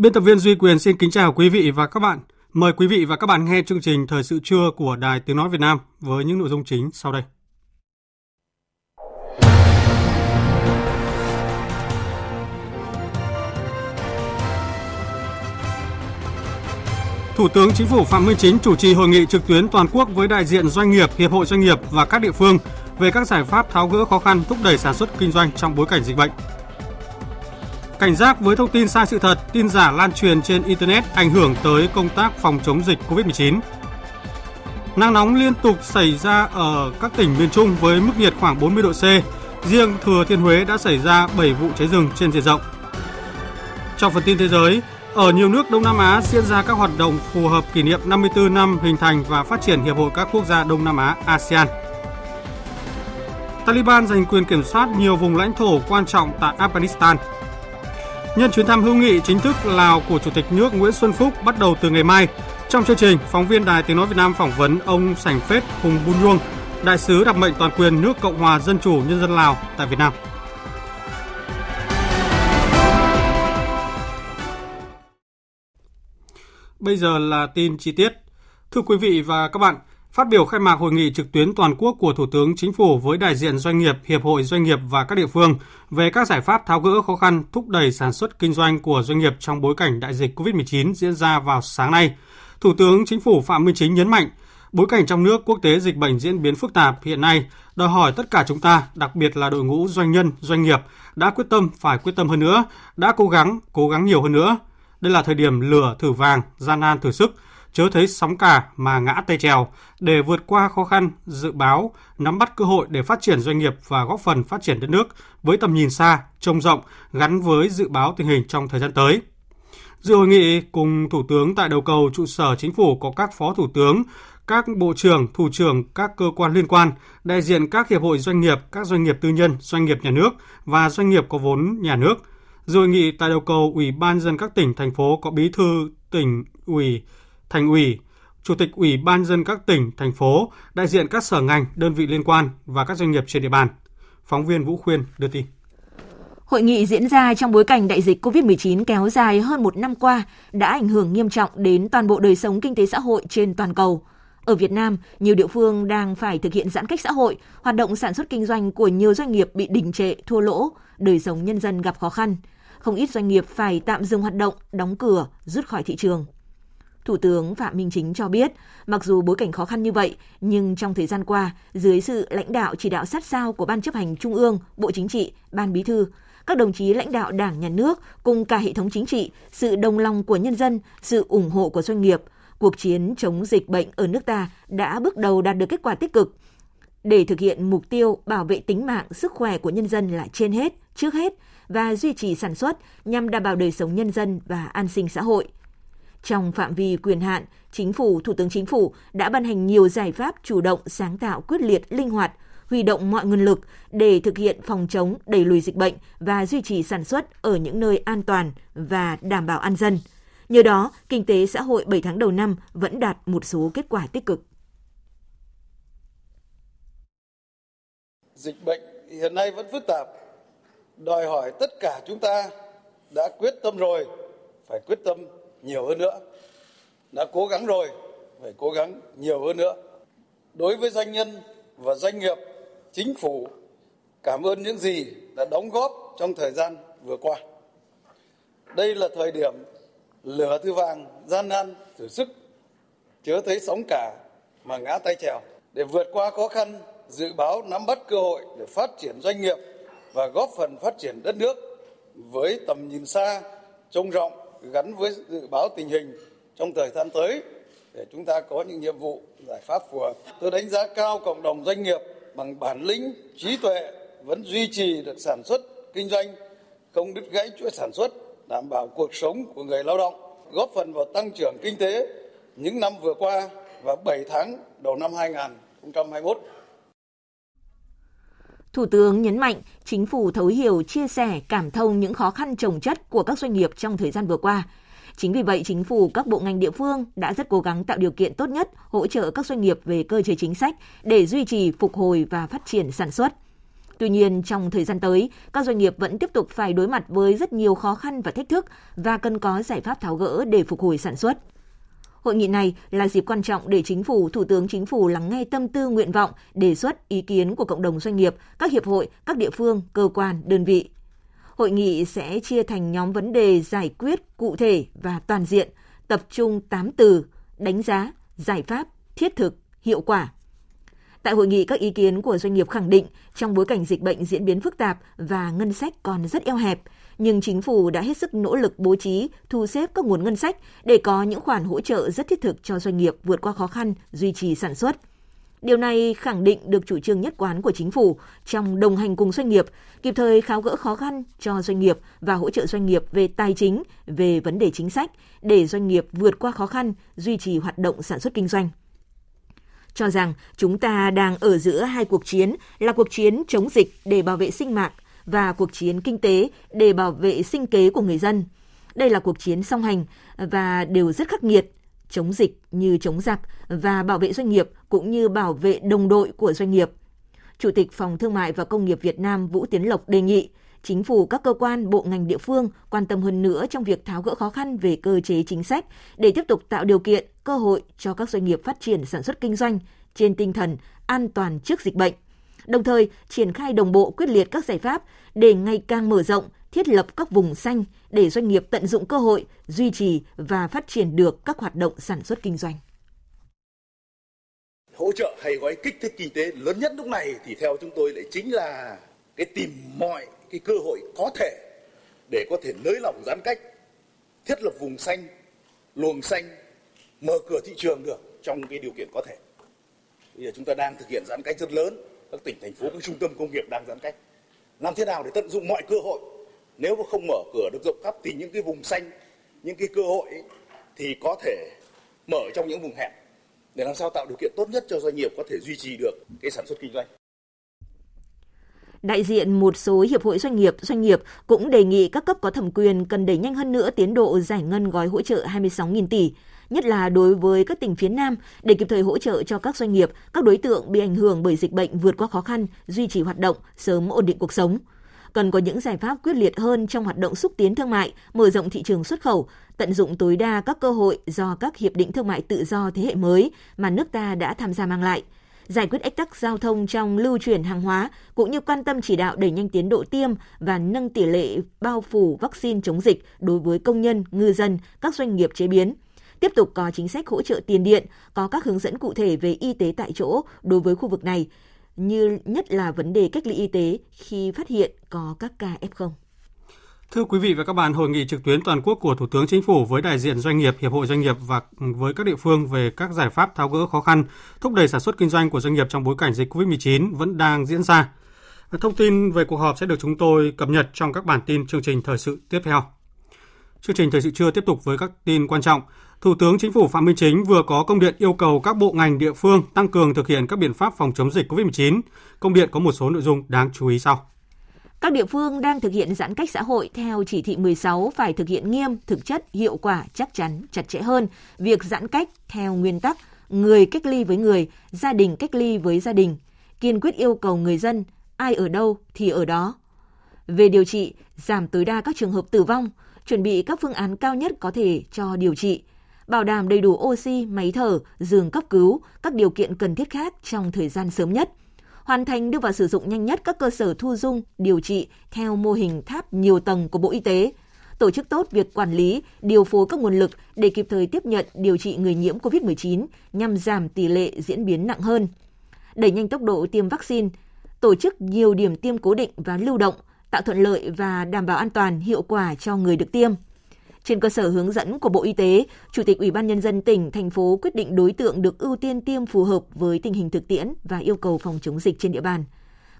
Biên tập viên Duy Quyền xin kính chào quý vị và các bạn. Mời quý vị và các bạn nghe chương trình Thời sự trưa của Đài Tiếng Nói Việt Nam với những nội dung chính sau đây. Thủ tướng Chính phủ Phạm Minh Chính chủ trì hội nghị trực tuyến toàn quốc với đại diện doanh nghiệp, hiệp hội doanh nghiệp và các địa phương về các giải pháp tháo gỡ khó khăn thúc đẩy sản xuất kinh doanh trong bối cảnh dịch bệnh. Cảnh giác với thông tin sai sự thật, tin giả lan truyền trên Internet ảnh hưởng tới công tác phòng chống dịch COVID-19. Nắng nóng liên tục xảy ra ở các tỉnh miền Trung với mức nhiệt khoảng 40 độ C. Riêng Thừa Thiên Huế đã xảy ra 7 vụ cháy rừng trên diện rộng. Trong phần tin thế giới, ở nhiều nước Đông Nam Á diễn ra các hoạt động phù hợp kỷ niệm 54 năm hình thành và phát triển Hiệp hội các quốc gia Đông Nam Á ASEAN. Taliban giành quyền kiểm soát nhiều vùng lãnh thổ quan trọng tại Afghanistan. Nhân chuyến thăm hữu nghị chính thức Lào của Chủ tịch nước Nguyễn Xuân Phúc bắt đầu từ ngày mai, trong chương trình, phóng viên Đài Tiếng Nói Việt Nam phỏng vấn ông Sảnh Phết Hùng Bun Nhuông, đại sứ đặc mệnh toàn quyền nước Cộng hòa Dân chủ Nhân dân Lào tại Việt Nam. Bây giờ là tin chi tiết. Thưa quý vị và các bạn, Phát biểu khai mạc hội nghị trực tuyến toàn quốc của Thủ tướng Chính phủ với đại diện doanh nghiệp, hiệp hội doanh nghiệp và các địa phương về các giải pháp tháo gỡ khó khăn thúc đẩy sản xuất kinh doanh của doanh nghiệp trong bối cảnh đại dịch COVID-19 diễn ra vào sáng nay, Thủ tướng Chính phủ Phạm Minh Chính nhấn mạnh, bối cảnh trong nước quốc tế dịch bệnh diễn biến phức tạp hiện nay đòi hỏi tất cả chúng ta, đặc biệt là đội ngũ doanh nhân, doanh nghiệp đã quyết tâm phải quyết tâm hơn nữa, đã cố gắng, cố gắng nhiều hơn nữa. Đây là thời điểm lửa thử vàng, gian nan thử sức – chớ thấy sóng cả mà ngã tay trèo để vượt qua khó khăn, dự báo, nắm bắt cơ hội để phát triển doanh nghiệp và góp phần phát triển đất nước với tầm nhìn xa, trông rộng gắn với dự báo tình hình trong thời gian tới. Dự hội nghị cùng Thủ tướng tại đầu cầu trụ sở chính phủ có các phó thủ tướng, các bộ trưởng, thủ trưởng các cơ quan liên quan, đại diện các hiệp hội doanh nghiệp, các doanh nghiệp tư nhân, doanh nghiệp nhà nước và doanh nghiệp có vốn nhà nước. Dự hội nghị tại đầu cầu Ủy ban dân các tỉnh, thành phố có bí thư tỉnh ủy, thành ủy, chủ tịch ủy ban dân các tỉnh, thành phố, đại diện các sở ngành, đơn vị liên quan và các doanh nghiệp trên địa bàn. Phóng viên Vũ Khuyên đưa tin. Hội nghị diễn ra trong bối cảnh đại dịch COVID-19 kéo dài hơn một năm qua đã ảnh hưởng nghiêm trọng đến toàn bộ đời sống kinh tế xã hội trên toàn cầu. Ở Việt Nam, nhiều địa phương đang phải thực hiện giãn cách xã hội, hoạt động sản xuất kinh doanh của nhiều doanh nghiệp bị đình trệ, thua lỗ, đời sống nhân dân gặp khó khăn. Không ít doanh nghiệp phải tạm dừng hoạt động, đóng cửa, rút khỏi thị trường. Thủ tướng Phạm Minh Chính cho biết, mặc dù bối cảnh khó khăn như vậy, nhưng trong thời gian qua, dưới sự lãnh đạo chỉ đạo sát sao của Ban chấp hành Trung ương, Bộ Chính trị, Ban Bí thư, các đồng chí lãnh đạo Đảng, Nhà nước cùng cả hệ thống chính trị, sự đồng lòng của nhân dân, sự ủng hộ của doanh nghiệp, cuộc chiến chống dịch bệnh ở nước ta đã bước đầu đạt được kết quả tích cực. Để thực hiện mục tiêu bảo vệ tính mạng, sức khỏe của nhân dân là trên hết, trước hết và duy trì sản xuất nhằm đảm bảo đời sống nhân dân và an sinh xã hội – trong phạm vi quyền hạn, Chính phủ, Thủ tướng Chính phủ đã ban hành nhiều giải pháp chủ động, sáng tạo, quyết liệt, linh hoạt, huy động mọi nguồn lực để thực hiện phòng chống, đẩy lùi dịch bệnh và duy trì sản xuất ở những nơi an toàn và đảm bảo an dân. Nhờ đó, kinh tế xã hội 7 tháng đầu năm vẫn đạt một số kết quả tích cực. Dịch bệnh hiện nay vẫn phức tạp, đòi hỏi tất cả chúng ta đã quyết tâm rồi, phải quyết tâm nhiều hơn nữa. Đã cố gắng rồi phải cố gắng nhiều hơn nữa. Đối với doanh nhân và doanh nghiệp chính phủ cảm ơn những gì đã đóng góp trong thời gian vừa qua. Đây là thời điểm lửa thư vàng gian nan thử sức chớ thấy sóng cả mà ngã tay trèo. Để vượt qua khó khăn dự báo nắm bắt cơ hội để phát triển doanh nghiệp và góp phần phát triển đất nước với tầm nhìn xa, trông rộng gắn với dự báo tình hình trong thời gian tới để chúng ta có những nhiệm vụ giải pháp phù hợp. Tôi đánh giá cao cộng đồng doanh nghiệp bằng bản lĩnh, trí tuệ vẫn duy trì được sản xuất, kinh doanh, không đứt gãy chuỗi sản xuất, đảm bảo cuộc sống của người lao động, góp phần vào tăng trưởng kinh tế những năm vừa qua và 7 tháng đầu năm 2021. Thủ tướng nhấn mạnh chính phủ thấu hiểu, chia sẻ, cảm thông những khó khăn trồng chất của các doanh nghiệp trong thời gian vừa qua. Chính vì vậy, chính phủ các bộ ngành địa phương đã rất cố gắng tạo điều kiện tốt nhất hỗ trợ các doanh nghiệp về cơ chế chính sách để duy trì, phục hồi và phát triển sản xuất. Tuy nhiên, trong thời gian tới, các doanh nghiệp vẫn tiếp tục phải đối mặt với rất nhiều khó khăn và thách thức và cần có giải pháp tháo gỡ để phục hồi sản xuất. Hội nghị này là dịp quan trọng để chính phủ, thủ tướng chính phủ lắng nghe tâm tư, nguyện vọng, đề xuất ý kiến của cộng đồng doanh nghiệp, các hiệp hội, các địa phương, cơ quan, đơn vị. Hội nghị sẽ chia thành nhóm vấn đề giải quyết cụ thể và toàn diện, tập trung 8 từ, đánh giá, giải pháp, thiết thực, hiệu quả. Tại hội nghị, các ý kiến của doanh nghiệp khẳng định trong bối cảnh dịch bệnh diễn biến phức tạp và ngân sách còn rất eo hẹp, nhưng chính phủ đã hết sức nỗ lực bố trí, thu xếp các nguồn ngân sách để có những khoản hỗ trợ rất thiết thực cho doanh nghiệp vượt qua khó khăn, duy trì sản xuất. Điều này khẳng định được chủ trương nhất quán của chính phủ trong đồng hành cùng doanh nghiệp, kịp thời tháo gỡ khó khăn cho doanh nghiệp và hỗ trợ doanh nghiệp về tài chính, về vấn đề chính sách để doanh nghiệp vượt qua khó khăn, duy trì hoạt động sản xuất kinh doanh cho rằng chúng ta đang ở giữa hai cuộc chiến là cuộc chiến chống dịch để bảo vệ sinh mạng và cuộc chiến kinh tế để bảo vệ sinh kế của người dân. Đây là cuộc chiến song hành và đều rất khắc nghiệt, chống dịch như chống giặc và bảo vệ doanh nghiệp cũng như bảo vệ đồng đội của doanh nghiệp. Chủ tịch Phòng Thương mại và Công nghiệp Việt Nam Vũ Tiến Lộc đề nghị chính phủ các cơ quan bộ ngành địa phương quan tâm hơn nữa trong việc tháo gỡ khó khăn về cơ chế chính sách để tiếp tục tạo điều kiện, cơ hội cho các doanh nghiệp phát triển sản xuất kinh doanh trên tinh thần an toàn trước dịch bệnh. Đồng thời, triển khai đồng bộ quyết liệt các giải pháp để ngày càng mở rộng, thiết lập các vùng xanh để doanh nghiệp tận dụng cơ hội, duy trì và phát triển được các hoạt động sản xuất kinh doanh hỗ trợ hay gói kích thích kinh tế lớn nhất lúc này thì theo chúng tôi lại chính là cái tìm mọi cái cơ hội có thể để có thể nới lỏng giãn cách, thiết lập vùng xanh, luồng xanh, mở cửa thị trường được trong cái điều kiện có thể. Bây giờ chúng ta đang thực hiện giãn cách rất lớn, các tỉnh thành phố các trung tâm công nghiệp đang giãn cách. Làm thế nào để tận dụng mọi cơ hội? Nếu mà không mở cửa được rộng khắp thì những cái vùng xanh, những cái cơ hội ấy, thì có thể mở trong những vùng hẹp để làm sao tạo điều kiện tốt nhất cho doanh nghiệp có thể duy trì được cái sản xuất kinh doanh. Đại diện một số hiệp hội doanh nghiệp, doanh nghiệp cũng đề nghị các cấp có thẩm quyền cần đẩy nhanh hơn nữa tiến độ giải ngân gói hỗ trợ 26.000 tỷ, nhất là đối với các tỉnh phía Nam để kịp thời hỗ trợ cho các doanh nghiệp, các đối tượng bị ảnh hưởng bởi dịch bệnh vượt qua khó khăn, duy trì hoạt động, sớm ổn định cuộc sống cần có những giải pháp quyết liệt hơn trong hoạt động xúc tiến thương mại, mở rộng thị trường xuất khẩu, tận dụng tối đa các cơ hội do các hiệp định thương mại tự do thế hệ mới mà nước ta đã tham gia mang lại giải quyết ách tắc giao thông trong lưu chuyển hàng hóa, cũng như quan tâm chỉ đạo đẩy nhanh tiến độ tiêm và nâng tỷ lệ bao phủ vaccine chống dịch đối với công nhân, ngư dân, các doanh nghiệp chế biến. Tiếp tục có chính sách hỗ trợ tiền điện, có các hướng dẫn cụ thể về y tế tại chỗ đối với khu vực này, như nhất là vấn đề cách ly y tế khi phát hiện có các ca F0. Thưa quý vị và các bạn, hội nghị trực tuyến toàn quốc của Thủ tướng Chính phủ với đại diện doanh nghiệp, hiệp hội doanh nghiệp và với các địa phương về các giải pháp tháo gỡ khó khăn, thúc đẩy sản xuất kinh doanh của doanh nghiệp trong bối cảnh dịch COVID-19 vẫn đang diễn ra. Thông tin về cuộc họp sẽ được chúng tôi cập nhật trong các bản tin chương trình thời sự tiếp theo. Chương trình thời sự trưa tiếp tục với các tin quan trọng. Thủ tướng Chính phủ Phạm Minh Chính vừa có công điện yêu cầu các bộ ngành địa phương tăng cường thực hiện các biện pháp phòng chống dịch COVID-19. Công điện có một số nội dung đáng chú ý sau. Các địa phương đang thực hiện giãn cách xã hội theo chỉ thị 16 phải thực hiện nghiêm, thực chất, hiệu quả, chắc chắn, chặt chẽ hơn việc giãn cách theo nguyên tắc người cách ly với người, gia đình cách ly với gia đình, kiên quyết yêu cầu người dân ai ở đâu thì ở đó. Về điều trị, giảm tối đa các trường hợp tử vong, chuẩn bị các phương án cao nhất có thể cho điều trị, bảo đảm đầy đủ oxy, máy thở, giường cấp cứu, các điều kiện cần thiết khác trong thời gian sớm nhất. Hoàn thành đưa vào sử dụng nhanh nhất các cơ sở thu dung, điều trị theo mô hình tháp nhiều tầng của Bộ Y tế, tổ chức tốt việc quản lý, điều phối các nguồn lực để kịp thời tiếp nhận điều trị người nhiễm COVID-19 nhằm giảm tỷ lệ diễn biến nặng hơn. Đẩy nhanh tốc độ tiêm vaccine, tổ chức nhiều điểm tiêm cố định và lưu động, tạo thuận lợi và đảm bảo an toàn hiệu quả cho người được tiêm. Trên cơ sở hướng dẫn của Bộ Y tế, Chủ tịch Ủy ban Nhân dân tỉnh, thành phố quyết định đối tượng được ưu tiên tiêm phù hợp với tình hình thực tiễn và yêu cầu phòng chống dịch trên địa bàn.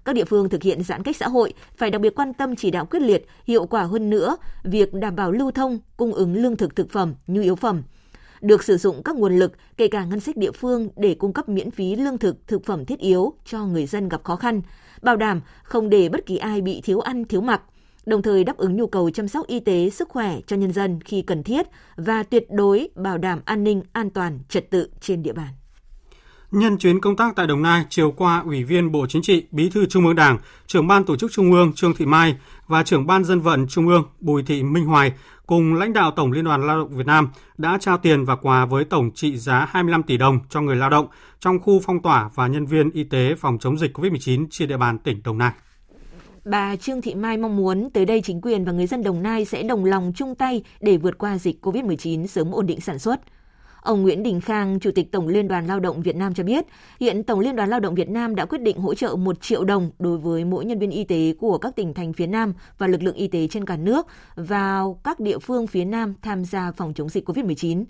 Các địa phương thực hiện giãn cách xã hội phải đặc biệt quan tâm chỉ đạo quyết liệt, hiệu quả hơn nữa việc đảm bảo lưu thông, cung ứng lương thực thực phẩm, nhu yếu phẩm, được sử dụng các nguồn lực, kể cả ngân sách địa phương để cung cấp miễn phí lương thực, thực phẩm thiết yếu cho người dân gặp khó khăn, bảo đảm không để bất kỳ ai bị thiếu ăn, thiếu mặc, đồng thời đáp ứng nhu cầu chăm sóc y tế, sức khỏe cho nhân dân khi cần thiết và tuyệt đối bảo đảm an ninh, an toàn, trật tự trên địa bàn. Nhân chuyến công tác tại Đồng Nai, chiều qua, Ủy viên Bộ Chính trị, Bí thư Trung ương Đảng, trưởng ban tổ chức Trung ương Trương Thị Mai và trưởng ban dân vận Trung ương Bùi Thị Minh Hoài cùng lãnh đạo Tổng Liên đoàn Lao động Việt Nam đã trao tiền và quà với tổng trị giá 25 tỷ đồng cho người lao động trong khu phong tỏa và nhân viên y tế phòng chống dịch COVID-19 trên địa bàn tỉnh Đồng Nai. Bà Trương Thị Mai mong muốn tới đây chính quyền và người dân Đồng Nai sẽ đồng lòng chung tay để vượt qua dịch COVID-19 sớm ổn định sản xuất. Ông Nguyễn Đình Khang, Chủ tịch Tổng Liên đoàn Lao động Việt Nam cho biết, hiện Tổng Liên đoàn Lao động Việt Nam đã quyết định hỗ trợ 1 triệu đồng đối với mỗi nhân viên y tế của các tỉnh thành phía Nam và lực lượng y tế trên cả nước vào các địa phương phía Nam tham gia phòng chống dịch COVID-19.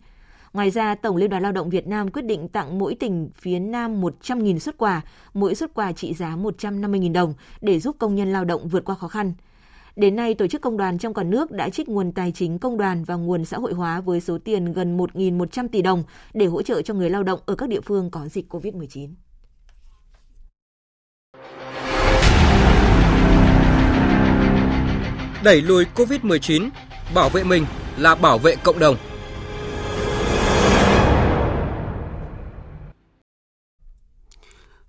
Ngoài ra, Tổng Liên đoàn Lao động Việt Nam quyết định tặng mỗi tỉnh phía Nam 100.000 xuất quà, mỗi xuất quà trị giá 150.000 đồng để giúp công nhân lao động vượt qua khó khăn. Đến nay, tổ chức công đoàn trong cả nước đã trích nguồn tài chính công đoàn và nguồn xã hội hóa với số tiền gần 1.100 tỷ đồng để hỗ trợ cho người lao động ở các địa phương có dịch COVID-19. Đẩy lùi COVID-19, bảo vệ mình là bảo vệ cộng đồng.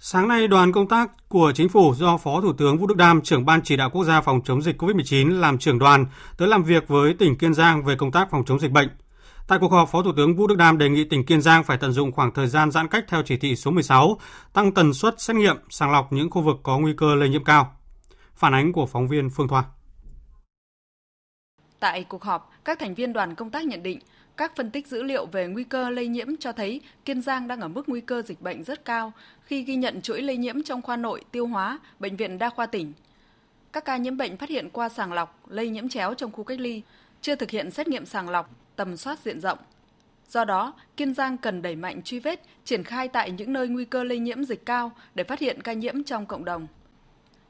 Sáng nay, đoàn công tác của chính phủ do Phó Thủ tướng Vũ Đức Đam, trưởng ban chỉ đạo quốc gia phòng chống dịch COVID-19 làm trưởng đoàn tới làm việc với tỉnh Kiên Giang về công tác phòng chống dịch bệnh. Tại cuộc họp, Phó Thủ tướng Vũ Đức Đam đề nghị tỉnh Kiên Giang phải tận dụng khoảng thời gian giãn cách theo chỉ thị số 16, tăng tần suất xét nghiệm, sàng lọc những khu vực có nguy cơ lây nhiễm cao. Phản ánh của phóng viên Phương Thoa. Tại cuộc họp, các thành viên đoàn công tác nhận định các phân tích dữ liệu về nguy cơ lây nhiễm cho thấy Kiên Giang đang ở mức nguy cơ dịch bệnh rất cao khi ghi nhận chuỗi lây nhiễm trong khoa nội, tiêu hóa, bệnh viện đa khoa tỉnh. Các ca nhiễm bệnh phát hiện qua sàng lọc, lây nhiễm chéo trong khu cách ly, chưa thực hiện xét nghiệm sàng lọc, tầm soát diện rộng. Do đó, Kiên Giang cần đẩy mạnh truy vết, triển khai tại những nơi nguy cơ lây nhiễm dịch cao để phát hiện ca nhiễm trong cộng đồng.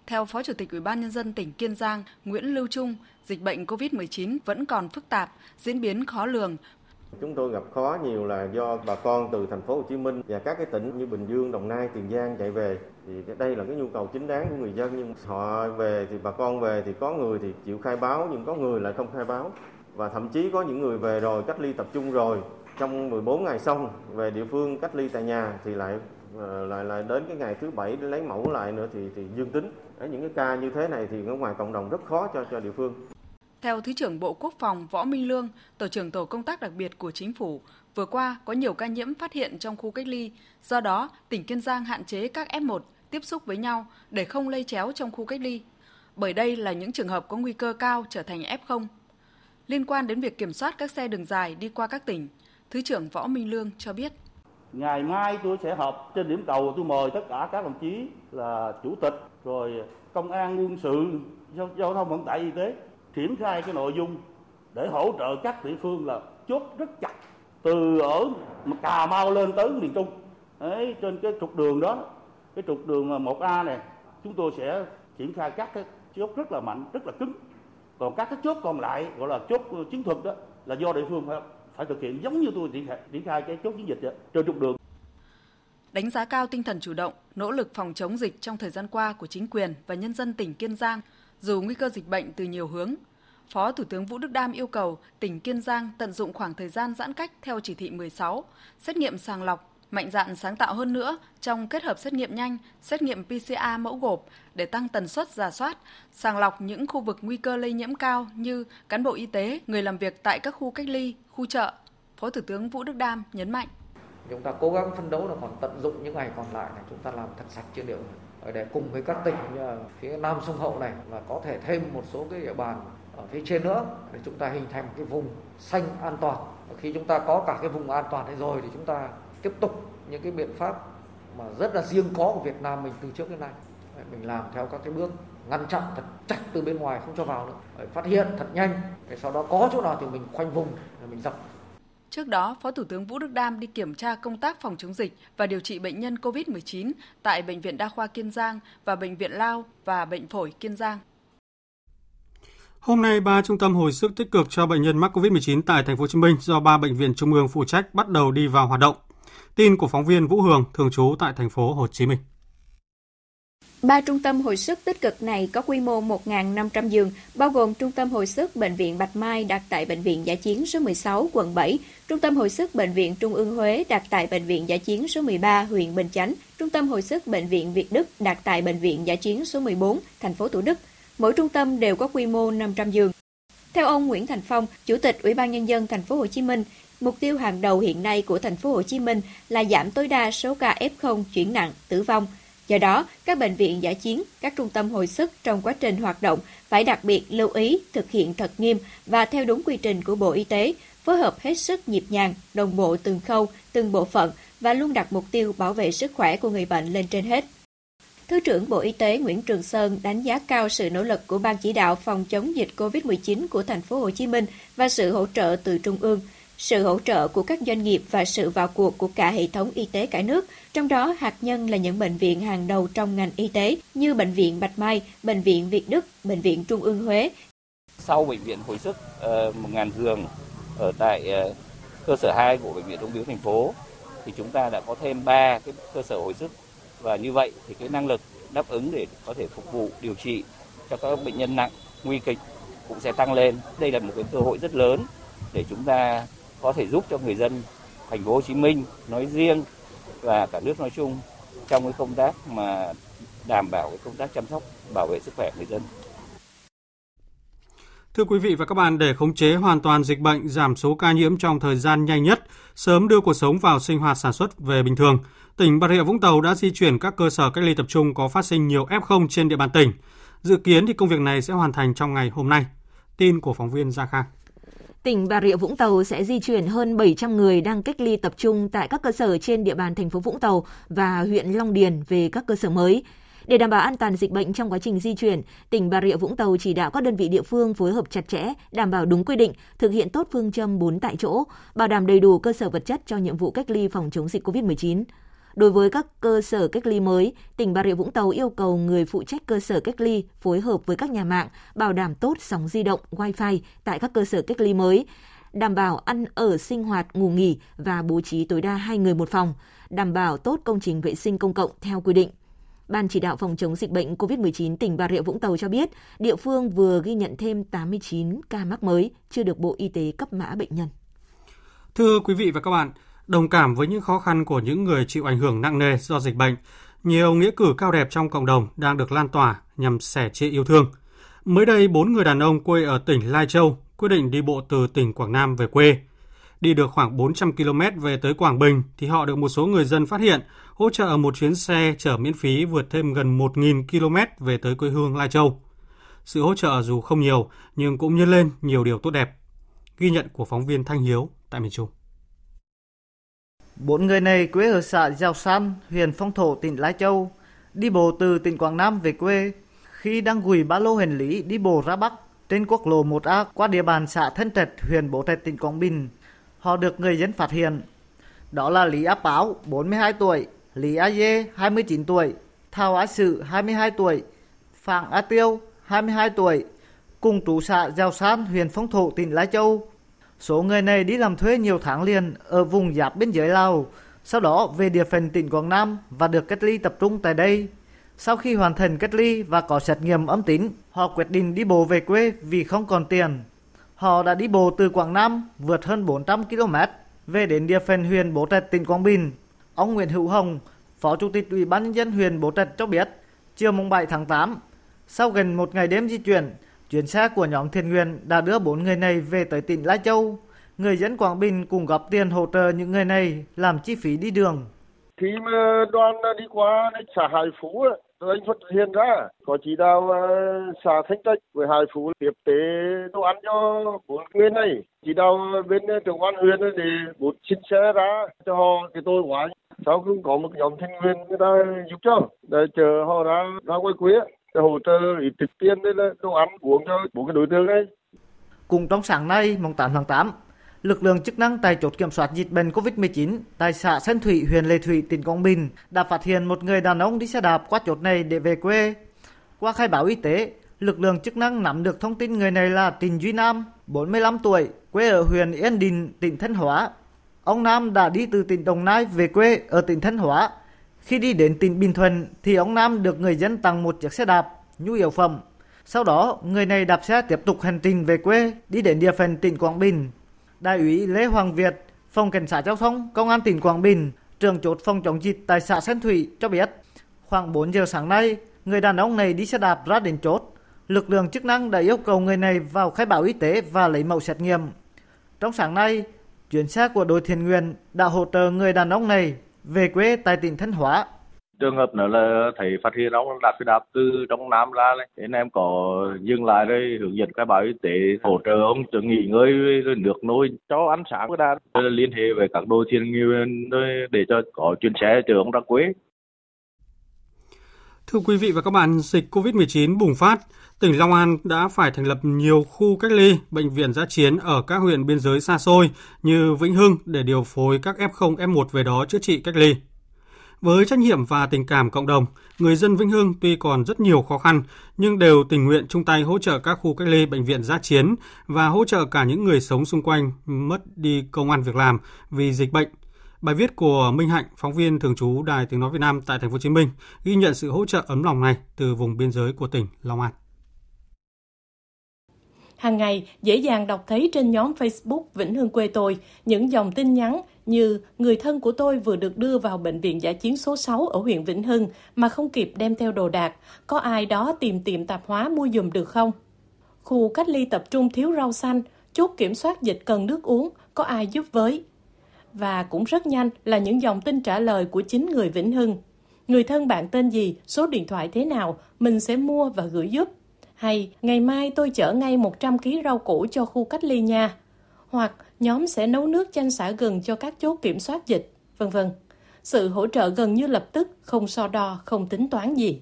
Theo Phó Chủ tịch Ủy ban nhân dân tỉnh Kiên Giang Nguyễn Lưu Trung, dịch bệnh COVID-19 vẫn còn phức tạp, diễn biến khó lường. Chúng tôi gặp khó nhiều là do bà con từ thành phố Hồ Chí Minh và các cái tỉnh như Bình Dương, Đồng Nai, Tiền Giang chạy về thì đây là cái nhu cầu chính đáng của người dân nhưng họ về thì bà con về thì có người thì chịu khai báo nhưng có người lại không khai báo và thậm chí có những người về rồi cách ly tập trung rồi trong 14 ngày xong về địa phương cách ly tại nhà thì lại Ờ, lại lại đến cái ngày thứ bảy để lấy mẫu lại nữa thì thì dương tính. Ở những cái ca như thế này thì ở ngoài cộng đồng rất khó cho cho địa phương. Theo Thứ trưởng Bộ Quốc phòng Võ Minh Lương, Tổ trưởng Tổ công tác đặc biệt của Chính phủ, vừa qua có nhiều ca nhiễm phát hiện trong khu cách ly, do đó tỉnh Kiên Giang hạn chế các F1 tiếp xúc với nhau để không lây chéo trong khu cách ly. Bởi đây là những trường hợp có nguy cơ cao trở thành F0. Liên quan đến việc kiểm soát các xe đường dài đi qua các tỉnh, Thứ trưởng Võ Minh Lương cho biết. Ngày mai tôi sẽ họp trên điểm cầu tôi mời tất cả các đồng chí là chủ tịch rồi công an quân sự giao thông vận tải y tế triển khai cái nội dung để hỗ trợ các địa phương là chốt rất chặt từ ở Cà Mau lên tới miền Trung Đấy, trên cái trục đường đó cái trục đường 1A này chúng tôi sẽ triển khai các cái chốt rất là mạnh rất là cứng còn các cái chốt còn lại gọi là chốt chiến thuật đó là do địa phương phải không? Phải thực hiện giống như tôi triển khai, triển khai cái chốt chiến dịch trên trục đường đánh giá cao tinh thần chủ động, nỗ lực phòng chống dịch trong thời gian qua của chính quyền và nhân dân tỉnh Kiên Giang, dù nguy cơ dịch bệnh từ nhiều hướng. Phó Thủ tướng Vũ Đức Đam yêu cầu tỉnh Kiên Giang tận dụng khoảng thời gian giãn cách theo chỉ thị 16, xét nghiệm sàng lọc, mạnh dạn sáng tạo hơn nữa trong kết hợp xét nghiệm nhanh, xét nghiệm PCR mẫu gộp để tăng tần suất giả soát, sàng lọc những khu vực nguy cơ lây nhiễm cao như cán bộ y tế, người làm việc tại các khu cách ly, khu chợ. Phó Thủ tướng Vũ Đức Đam nhấn mạnh. Chúng ta cố gắng phân đấu là còn tận dụng những ngày còn lại này chúng ta làm thật sạch trên địa bàn để cùng với các tỉnh phía nam sông hậu này và có thể thêm một số cái địa bàn ở phía trên nữa để chúng ta hình thành cái vùng xanh an toàn. Khi chúng ta có cả cái vùng an toàn này rồi thì chúng ta tiếp tục những cái biện pháp mà rất là riêng có của Việt Nam mình từ trước đến nay mình làm theo các cái bước ngăn chặn thật chặt từ bên ngoài không cho vào nữa phát hiện thật nhanh sau đó có chỗ nào thì mình khoanh vùng rồi mình dập Trước đó, Phó Thủ tướng Vũ Đức Đam đi kiểm tra công tác phòng chống dịch và điều trị bệnh nhân COVID-19 tại Bệnh viện Đa khoa Kiên Giang và Bệnh viện Lao và Bệnh phổi Kiên Giang. Hôm nay, ba trung tâm hồi sức tích cực cho bệnh nhân mắc COVID-19 tại thành phố Hồ Chí Minh do ba bệnh viện trung ương phụ trách bắt đầu đi vào hoạt động. Tin của phóng viên Vũ Hường thường trú tại thành phố Hồ Chí Minh. Ba trung tâm hồi sức tích cực này có quy mô 1.500 giường, bao gồm Trung tâm hồi sức Bệnh viện Bạch Mai đặt tại Bệnh viện Giả chiến số 16, quận 7, Trung tâm hồi sức Bệnh viện Trung ương Huế đặt tại Bệnh viện Giả chiến số 13, huyện Bình Chánh, Trung tâm hồi sức Bệnh viện Việt Đức đặt tại Bệnh viện Giả chiến số 14, thành phố Thủ Đức. Mỗi trung tâm đều có quy mô 500 giường. Theo ông Nguyễn Thành Phong, Chủ tịch Ủy ban nhân dân thành phố Hồ Chí Minh, mục tiêu hàng đầu hiện nay của thành phố Hồ Chí Minh là giảm tối đa số ca F0 chuyển nặng, tử vong – Do đó, các bệnh viện giả chiến, các trung tâm hồi sức trong quá trình hoạt động phải đặc biệt lưu ý thực hiện thật nghiêm và theo đúng quy trình của Bộ Y tế, phối hợp hết sức nhịp nhàng, đồng bộ từng khâu, từng bộ phận và luôn đặt mục tiêu bảo vệ sức khỏe của người bệnh lên trên hết. Thứ trưởng Bộ Y tế Nguyễn Trường Sơn đánh giá cao sự nỗ lực của ban chỉ đạo phòng chống dịch COVID-19 của thành phố Hồ Chí Minh và sự hỗ trợ từ trung ương sự hỗ trợ của các doanh nghiệp và sự vào cuộc của cả hệ thống y tế cả nước, trong đó hạt nhân là những bệnh viện hàng đầu trong ngành y tế như Bệnh viện Bạch Mai, Bệnh viện Việt Đức, Bệnh viện Trung ương Huế. Sau Bệnh viện hồi sức ờ, 1.000 giường ở tại ờ, cơ sở 2 của Bệnh viện Ung biếu thành phố, thì chúng ta đã có thêm 3 cái cơ sở hồi sức và như vậy thì cái năng lực đáp ứng để có thể phục vụ điều trị cho các bệnh nhân nặng, nguy kịch cũng sẽ tăng lên. Đây là một cái cơ hội rất lớn để chúng ta có thể giúp cho người dân thành phố Hồ Chí Minh nói riêng và cả nước nói chung trong cái công tác mà đảm bảo cái công tác chăm sóc bảo vệ sức khỏe người dân. Thưa quý vị và các bạn, để khống chế hoàn toàn dịch bệnh, giảm số ca nhiễm trong thời gian nhanh nhất, sớm đưa cuộc sống vào sinh hoạt sản xuất về bình thường, tỉnh Bà Rịa Vũng Tàu đã di chuyển các cơ sở cách ly tập trung có phát sinh nhiều F0 trên địa bàn tỉnh. Dự kiến thì công việc này sẽ hoàn thành trong ngày hôm nay. Tin của phóng viên Gia Khang tỉnh Bà Rịa Vũng Tàu sẽ di chuyển hơn 700 người đang cách ly tập trung tại các cơ sở trên địa bàn thành phố Vũng Tàu và huyện Long Điền về các cơ sở mới. Để đảm bảo an toàn dịch bệnh trong quá trình di chuyển, tỉnh Bà Rịa Vũng Tàu chỉ đạo các đơn vị địa phương phối hợp chặt chẽ, đảm bảo đúng quy định, thực hiện tốt phương châm 4 tại chỗ, bảo đảm đầy đủ cơ sở vật chất cho nhiệm vụ cách ly phòng chống dịch COVID-19. Đối với các cơ sở cách ly mới, tỉnh Bà Rịa Vũng Tàu yêu cầu người phụ trách cơ sở cách ly phối hợp với các nhà mạng bảo đảm tốt sóng di động, wifi tại các cơ sở cách ly mới, đảm bảo ăn ở sinh hoạt, ngủ nghỉ và bố trí tối đa hai người một phòng, đảm bảo tốt công trình vệ sinh công cộng theo quy định. Ban chỉ đạo phòng chống dịch bệnh COVID-19 tỉnh Bà Rịa Vũng Tàu cho biết, địa phương vừa ghi nhận thêm 89 ca mắc mới chưa được Bộ Y tế cấp mã bệnh nhân. Thưa quý vị và các bạn, đồng cảm với những khó khăn của những người chịu ảnh hưởng nặng nề do dịch bệnh, nhiều nghĩa cử cao đẹp trong cộng đồng đang được lan tỏa nhằm sẻ chia yêu thương. Mới đây, bốn người đàn ông quê ở tỉnh Lai Châu quyết định đi bộ từ tỉnh Quảng Nam về quê. Đi được khoảng 400 km về tới Quảng Bình thì họ được một số người dân phát hiện hỗ trợ một chuyến xe chở miễn phí vượt thêm gần 1.000 km về tới quê hương Lai Châu. Sự hỗ trợ dù không nhiều nhưng cũng nhân lên nhiều điều tốt đẹp. Ghi nhận của phóng viên Thanh Hiếu tại miền Trung. Bốn người này quê ở xã Giao San, huyện Phong Thổ, tỉnh Lai Châu, đi bộ từ tỉnh Quảng Nam về quê. Khi đang gùi ba lô hành lý đi bộ ra Bắc trên quốc lộ 1A qua địa bàn xã Thân Trạch, huyện Bố Trạch, tỉnh Quảng Bình, họ được người dân phát hiện. Đó là Lý Á Báo, 42 tuổi, Lý A Dê, 29 tuổi, Thao Á Sự, 22 tuổi, Phạm Á Tiêu, 22 tuổi, cùng trú xã Giao San, huyện Phong Thổ, tỉnh Lai Châu, Số người này đi làm thuê nhiều tháng liền ở vùng giáp biên giới Lào, sau đó về địa phận tỉnh Quảng Nam và được cách ly tập trung tại đây. Sau khi hoàn thành cách ly và có xét nghiệm âm tính, họ quyết định đi bộ về quê vì không còn tiền. Họ đã đi bộ từ Quảng Nam vượt hơn 400 km về đến địa phận huyện Bố Trạch, tỉnh Quảng Bình. Ông Nguyễn Hữu Hồng, Phó Chủ tịch Ủy ban nhân dân huyện Bố Trạch cho biết, chiều mùng 7 tháng 8, sau gần một ngày đêm di chuyển, Chuyến xe của nhóm thiện nguyện đã đưa bốn người này về tới tỉnh Lai Châu. Người dân Quảng Bình cùng góp tiền hỗ trợ những người này làm chi phí đi đường. Khi mà đoàn đi qua xã Hải Phú anh phát hiện ra có chỉ đạo ờ, xã Thanh Trạch với Hải Phú tiếp tế đồ ăn cho bốn người này. Chỉ đạo bên ờ, trưởng quan huyện để bút xin xe ra cho họ cái tôi quá. Sau cũng có một nhóm thanh viên người ta giúp cho, để chờ họ ra ra quê quế hỗ trợ ít thực tiền đây là đồ ăn uống cho bốn cái đối tượng này. Cùng trong sáng nay, mùng 8 tháng 8, lực lượng chức năng tại chốt kiểm soát dịch bệnh COVID-19 tại xã Sơn Thủy, huyện Lệ Thủy, tỉnh Quảng Bình đã phát hiện một người đàn ông đi xe đạp qua chốt này để về quê. Qua khai báo y tế, lực lượng chức năng nắm được thông tin người này là Trịnh Duy Nam, 45 tuổi, quê ở huyện Yên Định, tỉnh Thanh Hóa. Ông Nam đã đi từ tỉnh Đồng Nai về quê ở tỉnh Thanh Hóa. Khi đi đến tỉnh Bình Thuận thì ông Nam được người dân tặng một chiếc xe đạp, nhu yếu phẩm. Sau đó, người này đạp xe tiếp tục hành trình về quê, đi đến địa phận tỉnh Quảng Bình. Đại úy Lê Hoàng Việt, Phòng Cảnh sát Giao thông, Công an tỉnh Quảng Bình, trường chốt phòng chống dịch tại xã Sơn Thủy cho biết, khoảng 4 giờ sáng nay, người đàn ông này đi xe đạp ra đến chốt. Lực lượng chức năng đã yêu cầu người này vào khai báo y tế và lấy mẫu xét nghiệm. Trong sáng nay, chuyến xe của đội thiện nguyện đã hỗ trợ người đàn ông này về quê, tại tỉnh Thanh Hóa. Trường hợp nữa là thấy phát hiện ông đạp xe đạp từ trong nam ra này nên em có dừng lại đây, hướng dẫn khai báo y tế, hỗ trợ ông cho nghỉ ngơi rồi nước nôi cho ăn sáng của đã liên hệ với các đô thiên nghiêu để cho có chuyến xe chở ông ra quê. Thưa quý vị và các bạn, dịch COVID-19 bùng phát, tỉnh Long An đã phải thành lập nhiều khu cách ly, bệnh viện giã chiến ở các huyện biên giới xa xôi như Vĩnh Hưng để điều phối các F0, F1 về đó chữa trị cách ly. Với trách nhiệm và tình cảm cộng đồng, người dân Vĩnh Hưng tuy còn rất nhiều khó khăn nhưng đều tình nguyện chung tay hỗ trợ các khu cách ly bệnh viện giã chiến và hỗ trợ cả những người sống xung quanh mất đi công an việc làm vì dịch bệnh. Bài viết của Minh Hạnh, phóng viên thường trú Đài Tiếng nói Việt Nam tại thành phố Hồ Chí Minh, ghi nhận sự hỗ trợ ấm lòng này từ vùng biên giới của tỉnh Long An. Hàng ngày, dễ dàng đọc thấy trên nhóm Facebook Vĩnh Hưng quê tôi những dòng tin nhắn như người thân của tôi vừa được đưa vào bệnh viện giả chiến số 6 ở huyện Vĩnh Hưng mà không kịp đem theo đồ đạc, có ai đó tìm tiệm tạp hóa mua dùm được không? Khu cách ly tập trung thiếu rau xanh, chốt kiểm soát dịch cần nước uống, có ai giúp với? Và cũng rất nhanh là những dòng tin trả lời của chính người Vĩnh Hưng. Người thân bạn tên gì, số điện thoại thế nào, mình sẽ mua và gửi giúp. Hay, ngày mai tôi chở ngay 100 kg rau củ cho khu cách ly nha. Hoặc, nhóm sẽ nấu nước chanh xả gừng cho các chốt kiểm soát dịch, vân vân. Sự hỗ trợ gần như lập tức, không so đo, không tính toán gì.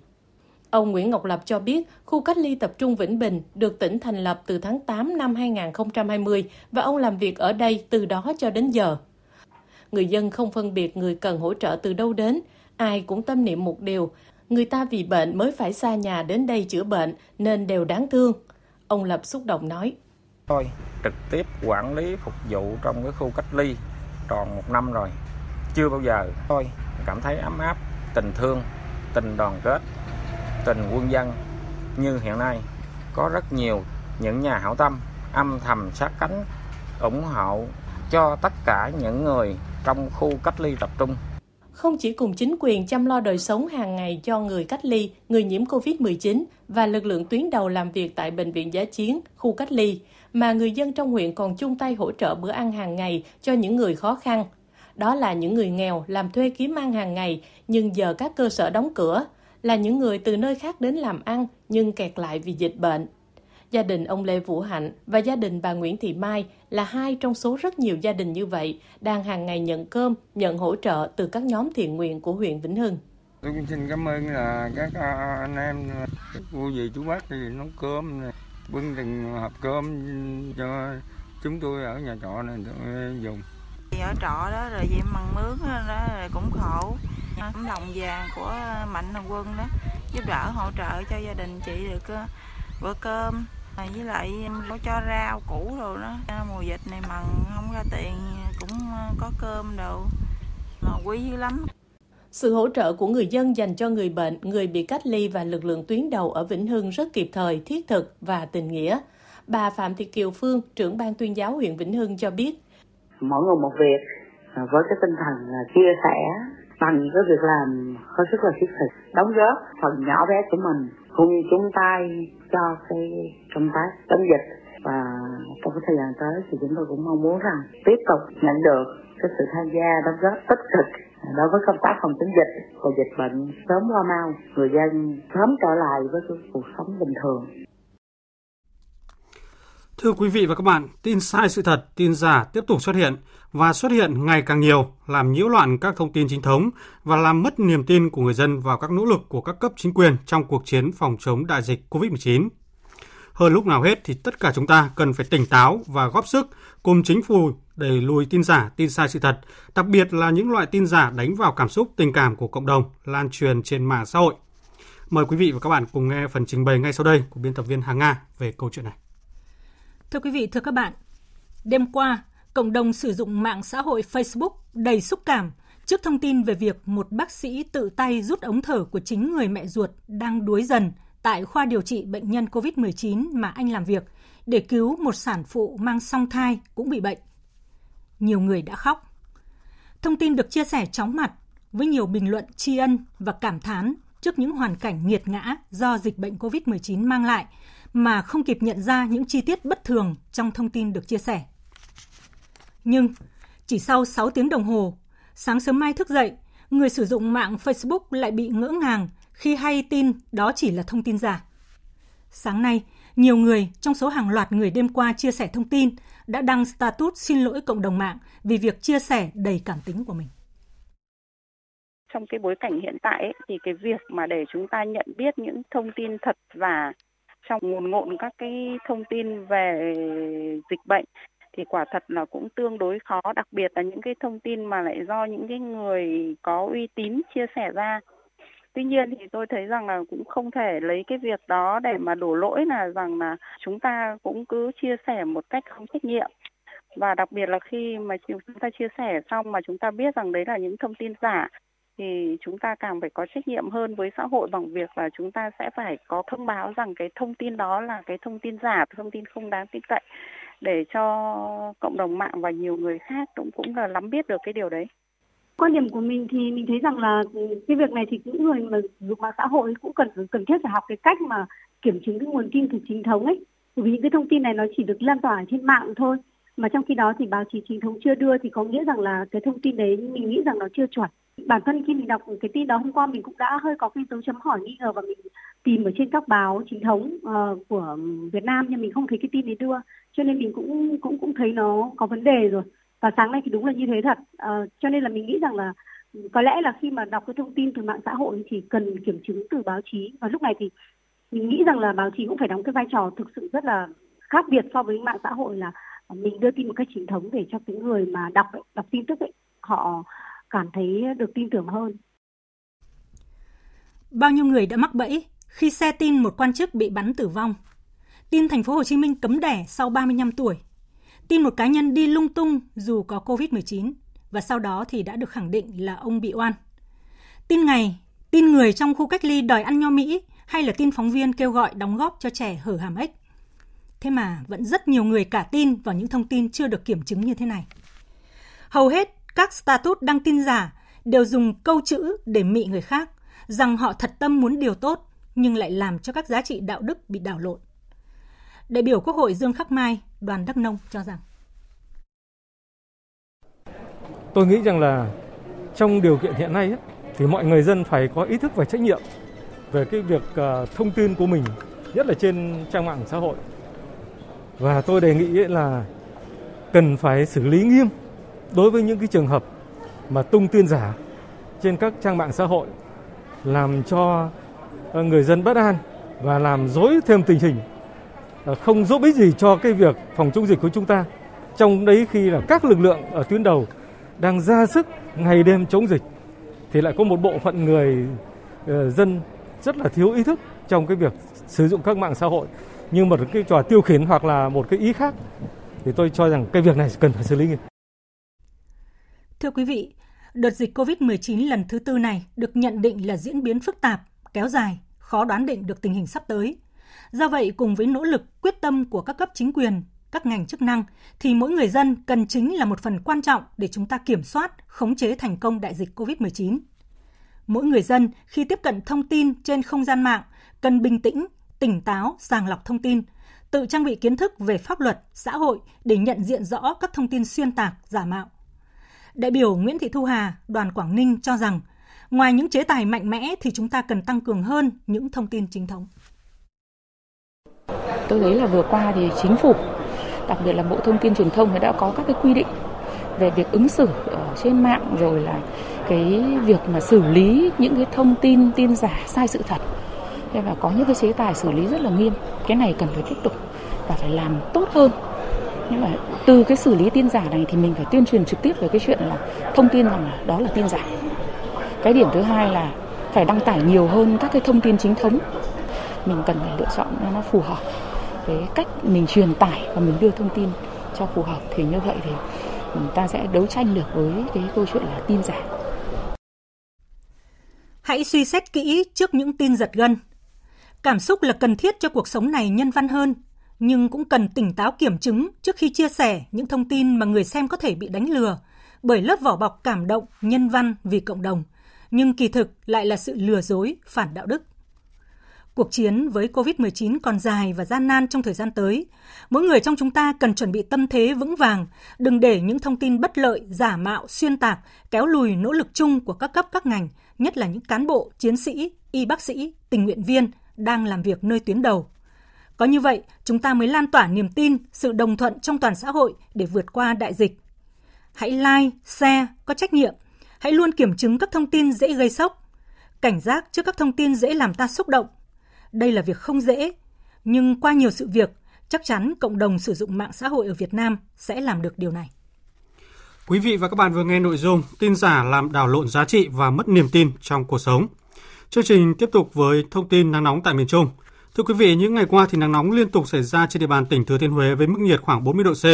Ông Nguyễn Ngọc Lập cho biết, khu cách ly tập trung Vĩnh Bình được tỉnh thành lập từ tháng 8 năm 2020 và ông làm việc ở đây từ đó cho đến giờ. Người dân không phân biệt người cần hỗ trợ từ đâu đến, ai cũng tâm niệm một điều, người ta vì bệnh mới phải xa nhà đến đây chữa bệnh nên đều đáng thương. Ông Lập xúc động nói. Tôi trực tiếp quản lý phục vụ trong cái khu cách ly tròn một năm rồi. Chưa bao giờ tôi cảm thấy ấm áp tình thương tình đoàn kết tình quân dân như hiện nay. Có rất nhiều những nhà hảo tâm âm thầm sát cánh ủng hộ cho tất cả những người trong khu cách ly tập trung không chỉ cùng chính quyền chăm lo đời sống hàng ngày cho người cách ly, người nhiễm COVID-19 và lực lượng tuyến đầu làm việc tại bệnh viện giá chiến, khu cách ly, mà người dân trong huyện còn chung tay hỗ trợ bữa ăn hàng ngày cho những người khó khăn. Đó là những người nghèo làm thuê kiếm ăn hàng ngày nhưng giờ các cơ sở đóng cửa, là những người từ nơi khác đến làm ăn nhưng kẹt lại vì dịch bệnh. Gia đình ông Lê Vũ Hạnh và gia đình bà Nguyễn Thị Mai là hai trong số rất nhiều gia đình như vậy đang hàng ngày nhận cơm, nhận hỗ trợ từ các nhóm thiện nguyện của huyện Vĩnh Hưng. Tôi xin cảm ơn là các anh em cô dì chú bác thì nấu cơm này bưng từng hộp cơm cho chúng tôi ở nhà trọ này tôi dùng. Ở trọ đó rồi gì măng mướn đó rồi cũng khổ. Tấm lòng vàng của mạnh thường quân đó giúp đỡ hỗ trợ cho gia đình chị được ờ, bữa cơm với lại có cho rau củ rồi đó mùa dịch này mần không ra tiền cũng ờ, có cơm đồ mà quý dữ lắm sự hỗ trợ của người dân dành cho người bệnh, người bị cách ly và lực lượng tuyến đầu ở Vĩnh Hưng rất kịp thời, thiết thực và tình nghĩa. Bà Phạm Thị Kiều Phương, trưởng ban tuyên giáo huyện Vĩnh Hưng cho biết. Mỗi người một việc à, với cái tinh thần chia sẻ bằng cái việc làm hết sức là thiết thực, đóng góp phần nhỏ bé của mình cùng chung tay cho cái công tác chống dịch. Và trong cái thời gian tới thì chúng tôi cũng mong muốn rằng tiếp tục nhận được cái sự tham gia đóng góp tích cực đối với công tác phòng chống dịch và dịch bệnh sớm qua mau người dân sớm trở lại với cuộc sống bình thường. Thưa quý vị và các bạn, tin sai sự thật, tin giả tiếp tục xuất hiện và xuất hiện ngày càng nhiều, làm nhiễu loạn các thông tin chính thống và làm mất niềm tin của người dân vào các nỗ lực của các cấp chính quyền trong cuộc chiến phòng chống đại dịch COVID-19. Hơn lúc nào hết thì tất cả chúng ta cần phải tỉnh táo và góp sức cùng chính phủ đẩy lùi tin giả, tin sai sự thật, đặc biệt là những loại tin giả đánh vào cảm xúc, tình cảm của cộng đồng, lan truyền trên mạng xã hội. Mời quý vị và các bạn cùng nghe phần trình bày ngay sau đây của biên tập viên Hà Nga về câu chuyện này. Thưa quý vị, thưa các bạn, đêm qua, cộng đồng sử dụng mạng xã hội Facebook đầy xúc cảm trước thông tin về việc một bác sĩ tự tay rút ống thở của chính người mẹ ruột đang đuối dần tại khoa điều trị bệnh nhân COVID-19 mà anh làm việc để cứu một sản phụ mang song thai cũng bị bệnh. Nhiều người đã khóc. Thông tin được chia sẻ chóng mặt với nhiều bình luận tri ân và cảm thán trước những hoàn cảnh nghiệt ngã do dịch bệnh COVID-19 mang lại mà không kịp nhận ra những chi tiết bất thường trong thông tin được chia sẻ. Nhưng chỉ sau 6 tiếng đồng hồ, sáng sớm mai thức dậy, người sử dụng mạng Facebook lại bị ngỡ ngàng khi hay tin đó chỉ là thông tin giả. Sáng nay, nhiều người trong số hàng loạt người đêm qua chia sẻ thông tin đã đăng status xin lỗi cộng đồng mạng vì việc chia sẻ đầy cảm tính của mình. Trong cái bối cảnh hiện tại ấy, thì cái việc mà để chúng ta nhận biết những thông tin thật và trong nguồn ngộn các cái thông tin về dịch bệnh thì quả thật là cũng tương đối khó. Đặc biệt là những cái thông tin mà lại do những cái người có uy tín chia sẻ ra. Tuy nhiên thì tôi thấy rằng là cũng không thể lấy cái việc đó để mà đổ lỗi là rằng là chúng ta cũng cứ chia sẻ một cách không trách nhiệm. Và đặc biệt là khi mà chúng ta chia sẻ xong mà chúng ta biết rằng đấy là những thông tin giả thì chúng ta càng phải có trách nhiệm hơn với xã hội bằng việc là chúng ta sẽ phải có thông báo rằng cái thông tin đó là cái thông tin giả, thông tin không đáng tin cậy để cho cộng đồng mạng và nhiều người khác cũng cũng là lắm biết được cái điều đấy. Quan điểm của mình thì mình thấy rằng là cái việc này thì những người mà dùng mạng xã hội cũng cần cần thiết phải học cái cách mà kiểm chứng cái nguồn tin từ chính thống ấy. Bởi vì những cái thông tin này nó chỉ được lan tỏa trên mạng thôi mà trong khi đó thì báo chí chính thống chưa đưa thì có nghĩa rằng là cái thông tin đấy mình nghĩ rằng nó chưa chuẩn bản thân khi mình đọc cái tin đó hôm qua mình cũng đã hơi có cái dấu chấm hỏi nghi ngờ và mình tìm ở trên các báo chính thống uh, của Việt Nam nhưng mình không thấy cái tin đấy đưa cho nên mình cũng cũng cũng thấy nó có vấn đề rồi. Và sáng nay thì đúng là như thế thật. Uh, cho nên là mình nghĩ rằng là ừ, có lẽ là khi mà đọc cái thông tin từ mạng xã hội thì cần kiểm chứng từ báo chí. Và lúc này thì mình nghĩ rằng là báo chí cũng phải đóng cái vai trò thực sự rất là khác biệt so với mạng xã hội là mình đưa tin một cách chính thống để cho những người mà đọc đọc tin tức ấy, họ cảm thấy được tin tưởng hơn. Bao nhiêu người đã mắc bẫy? Khi xe tin một quan chức bị bắn tử vong. Tin thành phố Hồ Chí Minh cấm đẻ sau 35 tuổi. Tin một cá nhân đi lung tung dù có Covid-19 và sau đó thì đã được khẳng định là ông bị oan. Tin ngày, tin người trong khu cách ly đòi ăn nho Mỹ hay là tin phóng viên kêu gọi đóng góp cho trẻ hở hàm ếch. Thế mà vẫn rất nhiều người cả tin vào những thông tin chưa được kiểm chứng như thế này. Hầu hết các status đăng tin giả đều dùng câu chữ để mị người khác rằng họ thật tâm muốn điều tốt nhưng lại làm cho các giá trị đạo đức bị đảo lộn. Đại biểu Quốc hội Dương Khắc Mai, đoàn Đắk Nông cho rằng Tôi nghĩ rằng là trong điều kiện hiện nay ấy, thì mọi người dân phải có ý thức và trách nhiệm về cái việc uh, thông tin của mình, nhất là trên trang mạng xã hội. Và tôi đề nghị là cần phải xử lý nghiêm đối với những cái trường hợp mà tung tin giả trên các trang mạng xã hội làm cho Ờ, người dân bất an và làm dối thêm tình hình. Ờ, không giúp ích gì cho cái việc phòng chống dịch của chúng ta. Trong đấy khi là các lực lượng ở tuyến đầu đang ra sức ngày đêm chống dịch thì lại có một bộ phận người ờ, dân rất là thiếu ý thức trong cái việc sử dụng các mạng xã hội. Như một cái trò tiêu khiển hoặc là một cái ý khác thì tôi cho rằng cái việc này cần phải xử lý nghiêm. Thưa quý vị, đợt dịch COVID-19 lần thứ tư này được nhận định là diễn biến phức tạp, kéo dài, khó đoán định được tình hình sắp tới. Do vậy, cùng với nỗ lực quyết tâm của các cấp chính quyền, các ngành chức năng, thì mỗi người dân cần chính là một phần quan trọng để chúng ta kiểm soát, khống chế thành công đại dịch COVID-19. Mỗi người dân khi tiếp cận thông tin trên không gian mạng cần bình tĩnh, tỉnh táo, sàng lọc thông tin, tự trang bị kiến thức về pháp luật, xã hội để nhận diện rõ các thông tin xuyên tạc, giả mạo Đại biểu Nguyễn Thị Thu Hà, đoàn Quảng Ninh cho rằng, ngoài những chế tài mạnh mẽ thì chúng ta cần tăng cường hơn những thông tin chính thống. Tôi thấy là vừa qua thì chính phủ, đặc biệt là Bộ Thông tin Truyền thông đã có các cái quy định về việc ứng xử ở trên mạng rồi là cái việc mà xử lý những cái thông tin tin giả sai sự thật. Và có những cái chế tài xử lý rất là nghiêm. Cái này cần phải tiếp tục và phải làm tốt hơn. Nhưng mà từ cái xử lý tin giả này thì mình phải tuyên truyền trực tiếp về cái chuyện là thông tin rằng đó là tin giả cái điểm thứ hai là phải đăng tải nhiều hơn các cái thông tin chính thống mình cần phải lựa chọn cho nó phù hợp với cách mình truyền tải và mình đưa thông tin cho phù hợp thì như vậy thì chúng ta sẽ đấu tranh được với cái câu chuyện là tin giả. Hãy suy xét kỹ trước những tin giật gân. Cảm xúc là cần thiết cho cuộc sống này nhân văn hơn, nhưng cũng cần tỉnh táo kiểm chứng trước khi chia sẻ những thông tin mà người xem có thể bị đánh lừa bởi lớp vỏ bọc cảm động, nhân văn vì cộng đồng, nhưng kỳ thực lại là sự lừa dối, phản đạo đức. Cuộc chiến với COVID-19 còn dài và gian nan trong thời gian tới. Mỗi người trong chúng ta cần chuẩn bị tâm thế vững vàng, đừng để những thông tin bất lợi, giả mạo, xuyên tạc kéo lùi nỗ lực chung của các cấp các ngành, nhất là những cán bộ, chiến sĩ, y bác sĩ, tình nguyện viên đang làm việc nơi tuyến đầu. Có như vậy, chúng ta mới lan tỏa niềm tin, sự đồng thuận trong toàn xã hội để vượt qua đại dịch. Hãy like, share, có trách nhiệm. Hãy luôn kiểm chứng các thông tin dễ gây sốc. Cảnh giác trước các thông tin dễ làm ta xúc động, đây là việc không dễ, nhưng qua nhiều sự việc, chắc chắn cộng đồng sử dụng mạng xã hội ở Việt Nam sẽ làm được điều này. Quý vị và các bạn vừa nghe nội dung tin giả làm đảo lộn giá trị và mất niềm tin trong cuộc sống. Chương trình tiếp tục với thông tin nắng nóng tại miền Trung. Thưa quý vị, những ngày qua thì nắng nóng liên tục xảy ra trên địa bàn tỉnh Thừa Thiên Huế với mức nhiệt khoảng 40 độ C,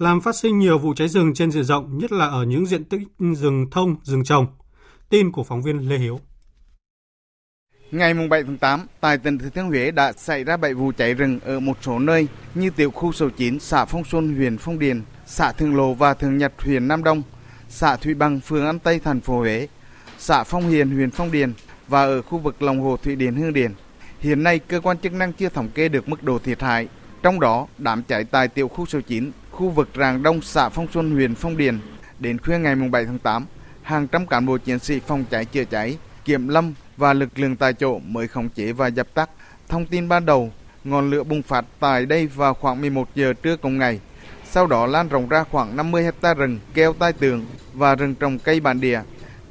làm phát sinh nhiều vụ cháy rừng trên diện rộng, nhất là ở những diện tích rừng thông, rừng trồng. Tin của phóng viên Lê Hiếu. Ngày 7 tháng 8, tại tỉnh Thừa Thiên Huế đã xảy ra 7 vụ cháy rừng ở một số nơi như tiểu khu số 9, xã Phong Xuân, huyện Phong Điền, xã Thường Lộ và Thường Nhật, huyện Nam Đông, xã Thủy Bằng, phường An Tây, thành phố Huế, xã Phong Hiền, huyện Phong Điền và ở khu vực lòng hồ Thủy Điền, Hương Điền. Hiện nay, cơ quan chức năng chưa thống kê được mức độ thiệt hại. Trong đó, đám cháy tại tiểu khu số 9, khu vực Ràng Đông, xã Phong Xuân, huyện Phong Điền. Đến khuya ngày 7 tháng 8, hàng trăm cán bộ chiến sĩ phòng cháy chữa cháy, kiểm lâm và lực lượng tại chỗ mới khống chế và dập tắt. Thông tin ban đầu, ngọn lửa bùng phát tại đây vào khoảng 11 giờ trưa cùng ngày. Sau đó lan rộng ra khoảng 50 hecta rừng, keo tai tường và rừng trồng cây bản địa.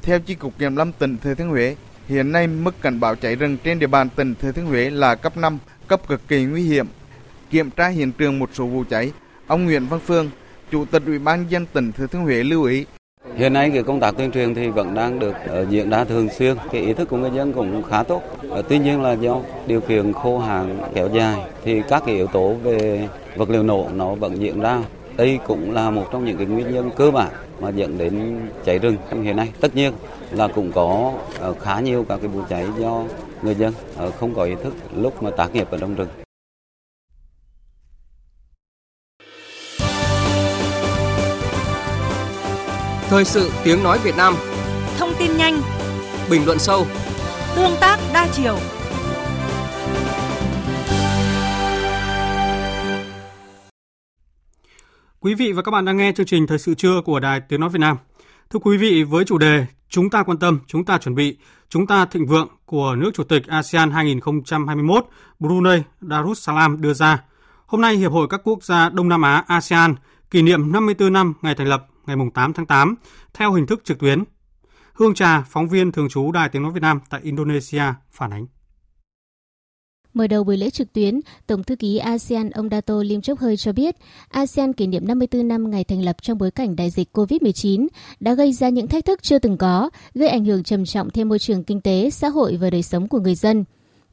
Theo chi cục kiểm lâm tỉnh Thừa Thiên Huế, hiện nay mức cảnh báo cháy rừng trên địa bàn tỉnh Thừa Thiên Huế là cấp 5, cấp cực kỳ nguy hiểm. Kiểm tra hiện trường một số vụ cháy, ông Nguyễn Văn Phương, Chủ tịch Ủy ban dân tỉnh Thừa Thiên Huế lưu ý Hiện nay cái công tác tuyên truyền thì vẫn đang được ờ, diễn ra thường xuyên, cái ý thức của người dân cũng khá tốt. Ờ, tuy nhiên là do điều kiện khô hạn kéo dài thì các cái yếu tố về vật liệu nổ nó vẫn diễn ra. Đây cũng là một trong những cái nguyên nhân cơ bản mà dẫn đến cháy rừng hiện nay. Tất nhiên là cũng có uh, khá nhiều các cái vụ cháy do người dân không có ý thức lúc mà tác nghiệp ở trong rừng. Thời sự tiếng nói Việt Nam Thông tin nhanh Bình luận sâu Tương tác đa chiều Quý vị và các bạn đang nghe chương trình Thời sự trưa của Đài Tiếng Nói Việt Nam. Thưa quý vị, với chủ đề Chúng ta quan tâm, chúng ta chuẩn bị, chúng ta thịnh vượng của nước Chủ tịch ASEAN 2021 Brunei Darussalam đưa ra, hôm nay Hiệp hội các quốc gia Đông Nam Á ASEAN kỷ niệm 54 năm ngày thành lập ngày 8 tháng 8 theo hình thức trực tuyến. Hương Trà, phóng viên thường trú Đài Tiếng Nói Việt Nam tại Indonesia, phản ánh. Mở đầu buổi lễ trực tuyến, Tổng thư ký ASEAN ông Dato Lim Chok Hơi cho biết, ASEAN kỷ niệm 54 năm ngày thành lập trong bối cảnh đại dịch COVID-19 đã gây ra những thách thức chưa từng có, gây ảnh hưởng trầm trọng thêm môi trường kinh tế, xã hội và đời sống của người dân.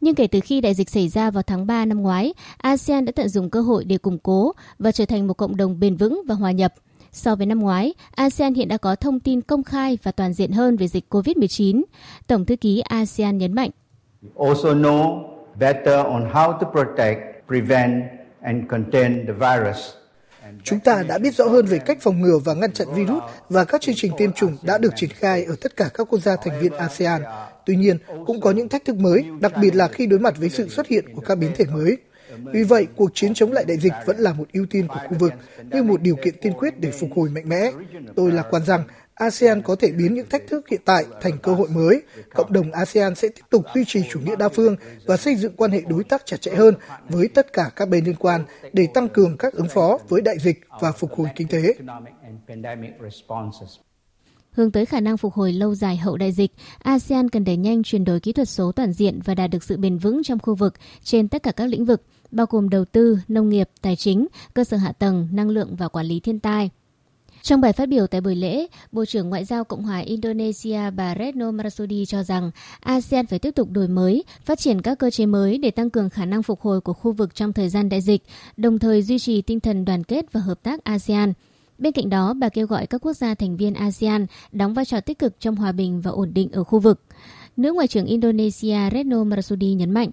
Nhưng kể từ khi đại dịch xảy ra vào tháng 3 năm ngoái, ASEAN đã tận dụng cơ hội để củng cố và trở thành một cộng đồng bền vững và hòa nhập. So với năm ngoái, ASEAN hiện đã có thông tin công khai và toàn diện hơn về dịch COVID-19. Tổng thư ký ASEAN nhấn mạnh. Also know better on how to protect, prevent and contain the virus. Chúng ta đã biết rõ hơn về cách phòng ngừa và ngăn chặn virus và các chương trình tiêm chủng đã được triển khai ở tất cả các quốc gia thành viên ASEAN. Tuy nhiên, cũng có những thách thức mới, đặc biệt là khi đối mặt với sự xuất hiện của các biến thể mới. Vì vậy, cuộc chiến chống lại đại dịch vẫn là một ưu tiên của khu vực, như một điều kiện tiên quyết để phục hồi mạnh mẽ. Tôi lạc quan rằng ASEAN có thể biến những thách thức hiện tại thành cơ hội mới. Cộng đồng ASEAN sẽ tiếp tục duy trì chủ nghĩa đa phương và xây dựng quan hệ đối tác chặt chẽ hơn với tất cả các bên liên quan để tăng cường các ứng phó với đại dịch và phục hồi kinh tế. Hướng tới khả năng phục hồi lâu dài hậu đại dịch, ASEAN cần đẩy nhanh chuyển đổi kỹ thuật số toàn diện và đạt được sự bền vững trong khu vực trên tất cả các lĩnh vực, bao gồm đầu tư, nông nghiệp, tài chính, cơ sở hạ tầng, năng lượng và quản lý thiên tai. Trong bài phát biểu tại buổi lễ, Bộ trưởng Ngoại giao Cộng hòa Indonesia bà Retno Marsudi cho rằng ASEAN phải tiếp tục đổi mới, phát triển các cơ chế mới để tăng cường khả năng phục hồi của khu vực trong thời gian đại dịch, đồng thời duy trì tinh thần đoàn kết và hợp tác ASEAN. Bên cạnh đó, bà kêu gọi các quốc gia thành viên ASEAN đóng vai trò tích cực trong hòa bình và ổn định ở khu vực. Nữ Ngoại trưởng Indonesia Retno Marsudi nhấn mạnh.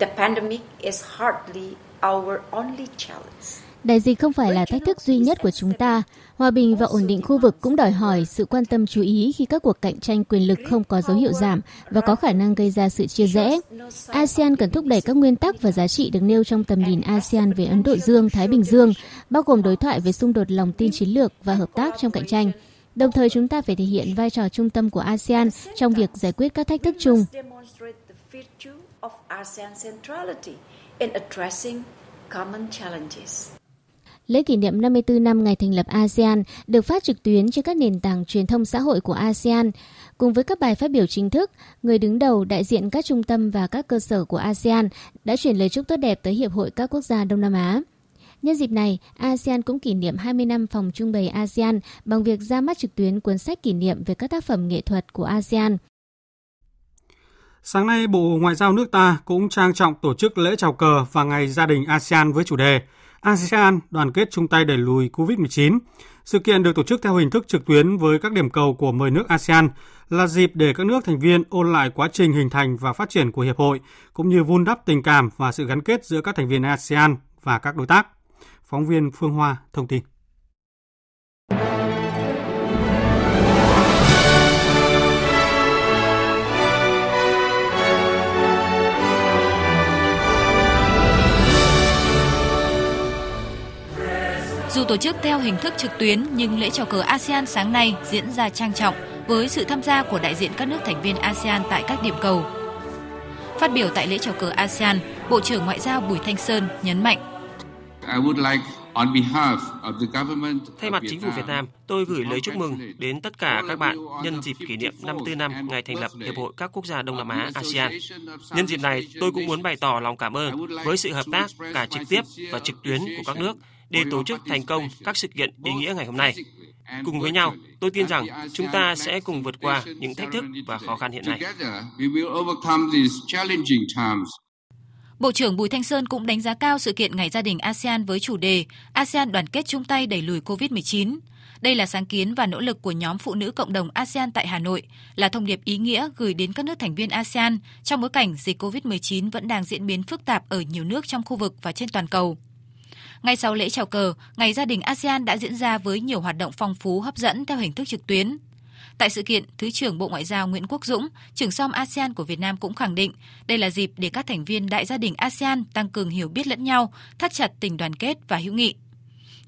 The pandemic is hardly our only challenge. Đại dịch không phải là thách thức duy nhất của chúng ta. Hòa bình và ổn định khu vực cũng đòi hỏi sự quan tâm chú ý khi các cuộc cạnh tranh quyền lực không có dấu hiệu giảm và có khả năng gây ra sự chia rẽ. ASEAN cần thúc đẩy các nguyên tắc và giá trị được nêu trong tầm nhìn ASEAN về Ấn Độ Dương, Thái Bình Dương, bao gồm đối thoại về xung đột lòng tin chiến lược và hợp tác trong cạnh tranh. Đồng thời chúng ta phải thể hiện vai trò trung tâm của ASEAN trong việc giải quyết các thách thức chung. common challenges. Lễ kỷ niệm 54 năm ngày thành lập ASEAN được phát trực tuyến trên các nền tảng truyền thông xã hội của ASEAN. Cùng với các bài phát biểu chính thức, người đứng đầu đại diện các trung tâm và các cơ sở của ASEAN đã chuyển lời chúc tốt đẹp tới Hiệp hội các quốc gia Đông Nam Á. Nhân dịp này, ASEAN cũng kỷ niệm 20 năm phòng trưng bày ASEAN bằng việc ra mắt trực tuyến cuốn sách kỷ niệm về các tác phẩm nghệ thuật của ASEAN. Sáng nay, Bộ Ngoại giao nước ta cũng trang trọng tổ chức lễ chào cờ và ngày gia đình ASEAN với chủ đề ASEAN đoàn kết chung tay đẩy lùi COVID-19. Sự kiện được tổ chức theo hình thức trực tuyến với các điểm cầu của 10 nước ASEAN là dịp để các nước thành viên ôn lại quá trình hình thành và phát triển của hiệp hội, cũng như vun đắp tình cảm và sự gắn kết giữa các thành viên ASEAN và các đối tác. Phóng viên Phương Hoa thông tin. Dù tổ chức theo hình thức trực tuyến nhưng lễ chào cờ ASEAN sáng nay diễn ra trang trọng với sự tham gia của đại diện các nước thành viên ASEAN tại các điểm cầu. Phát biểu tại lễ chào cờ ASEAN, Bộ trưởng Ngoại giao Bùi Thanh Sơn nhấn mạnh. Thay mặt chính phủ Việt Nam, tôi gửi lời chúc mừng đến tất cả các bạn nhân dịp kỷ niệm 54 năm ngày thành lập Hiệp hội các quốc gia Đông Nam Á ASEAN. Nhân dịp này, tôi cũng muốn bày tỏ lòng cảm ơn với sự hợp tác cả trực tiếp và trực tuyến của các nước để tổ chức thành công các sự kiện ý nghĩa ngày hôm nay. Cùng với nhau, tôi tin rằng chúng ta sẽ cùng vượt qua những thách thức và khó khăn hiện nay. Bộ trưởng Bùi Thanh Sơn cũng đánh giá cao sự kiện Ngày gia đình ASEAN với chủ đề ASEAN đoàn kết chung tay đẩy lùi COVID-19. Đây là sáng kiến và nỗ lực của nhóm phụ nữ cộng đồng ASEAN tại Hà Nội, là thông điệp ý nghĩa gửi đến các nước thành viên ASEAN trong bối cảnh dịch COVID-19 vẫn đang diễn biến phức tạp ở nhiều nước trong khu vực và trên toàn cầu. Ngay sau lễ chào cờ, Ngày gia đình ASEAN đã diễn ra với nhiều hoạt động phong phú hấp dẫn theo hình thức trực tuyến. Tại sự kiện, Thứ trưởng Bộ Ngoại giao Nguyễn Quốc Dũng, trưởng som ASEAN của Việt Nam cũng khẳng định đây là dịp để các thành viên đại gia đình ASEAN tăng cường hiểu biết lẫn nhau, thắt chặt tình đoàn kết và hữu nghị.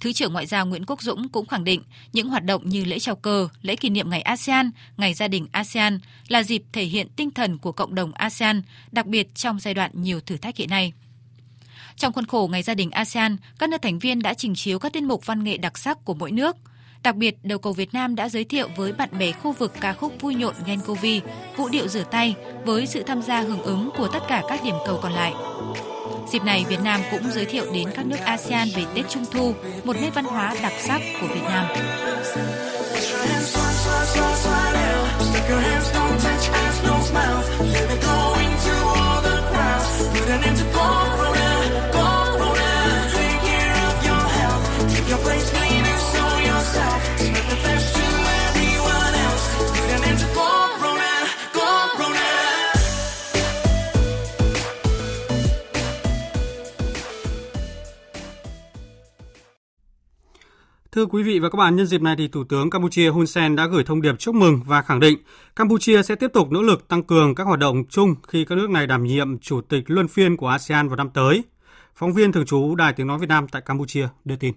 Thứ trưởng Ngoại giao Nguyễn Quốc Dũng cũng khẳng định những hoạt động như lễ chào cờ, lễ kỷ niệm ngày ASEAN, ngày gia đình ASEAN là dịp thể hiện tinh thần của cộng đồng ASEAN, đặc biệt trong giai đoạn nhiều thử thách hiện nay. Trong khuôn khổ Ngày gia đình ASEAN, các nước thành viên đã trình chiếu các tiết mục văn nghệ đặc sắc của mỗi nước. Đặc biệt, đầu cầu Việt Nam đã giới thiệu với bạn bè khu vực ca khúc vui nhộn Gencovi, vũ điệu rửa tay với sự tham gia hưởng ứng của tất cả các điểm cầu còn lại. Dịp này, Việt Nam cũng giới thiệu đến các nước ASEAN về Tết Trung Thu, một nét văn hóa đặc sắc của Việt Nam. Put an end to Thưa quý vị và các bạn, nhân dịp này thì Thủ tướng Campuchia Hun Sen đã gửi thông điệp chúc mừng và khẳng định Campuchia sẽ tiếp tục nỗ lực tăng cường các hoạt động chung khi các nước này đảm nhiệm chủ tịch luân phiên của ASEAN vào năm tới. Phóng viên thường trú Đài Tiếng Nói Việt Nam tại Campuchia đưa tin.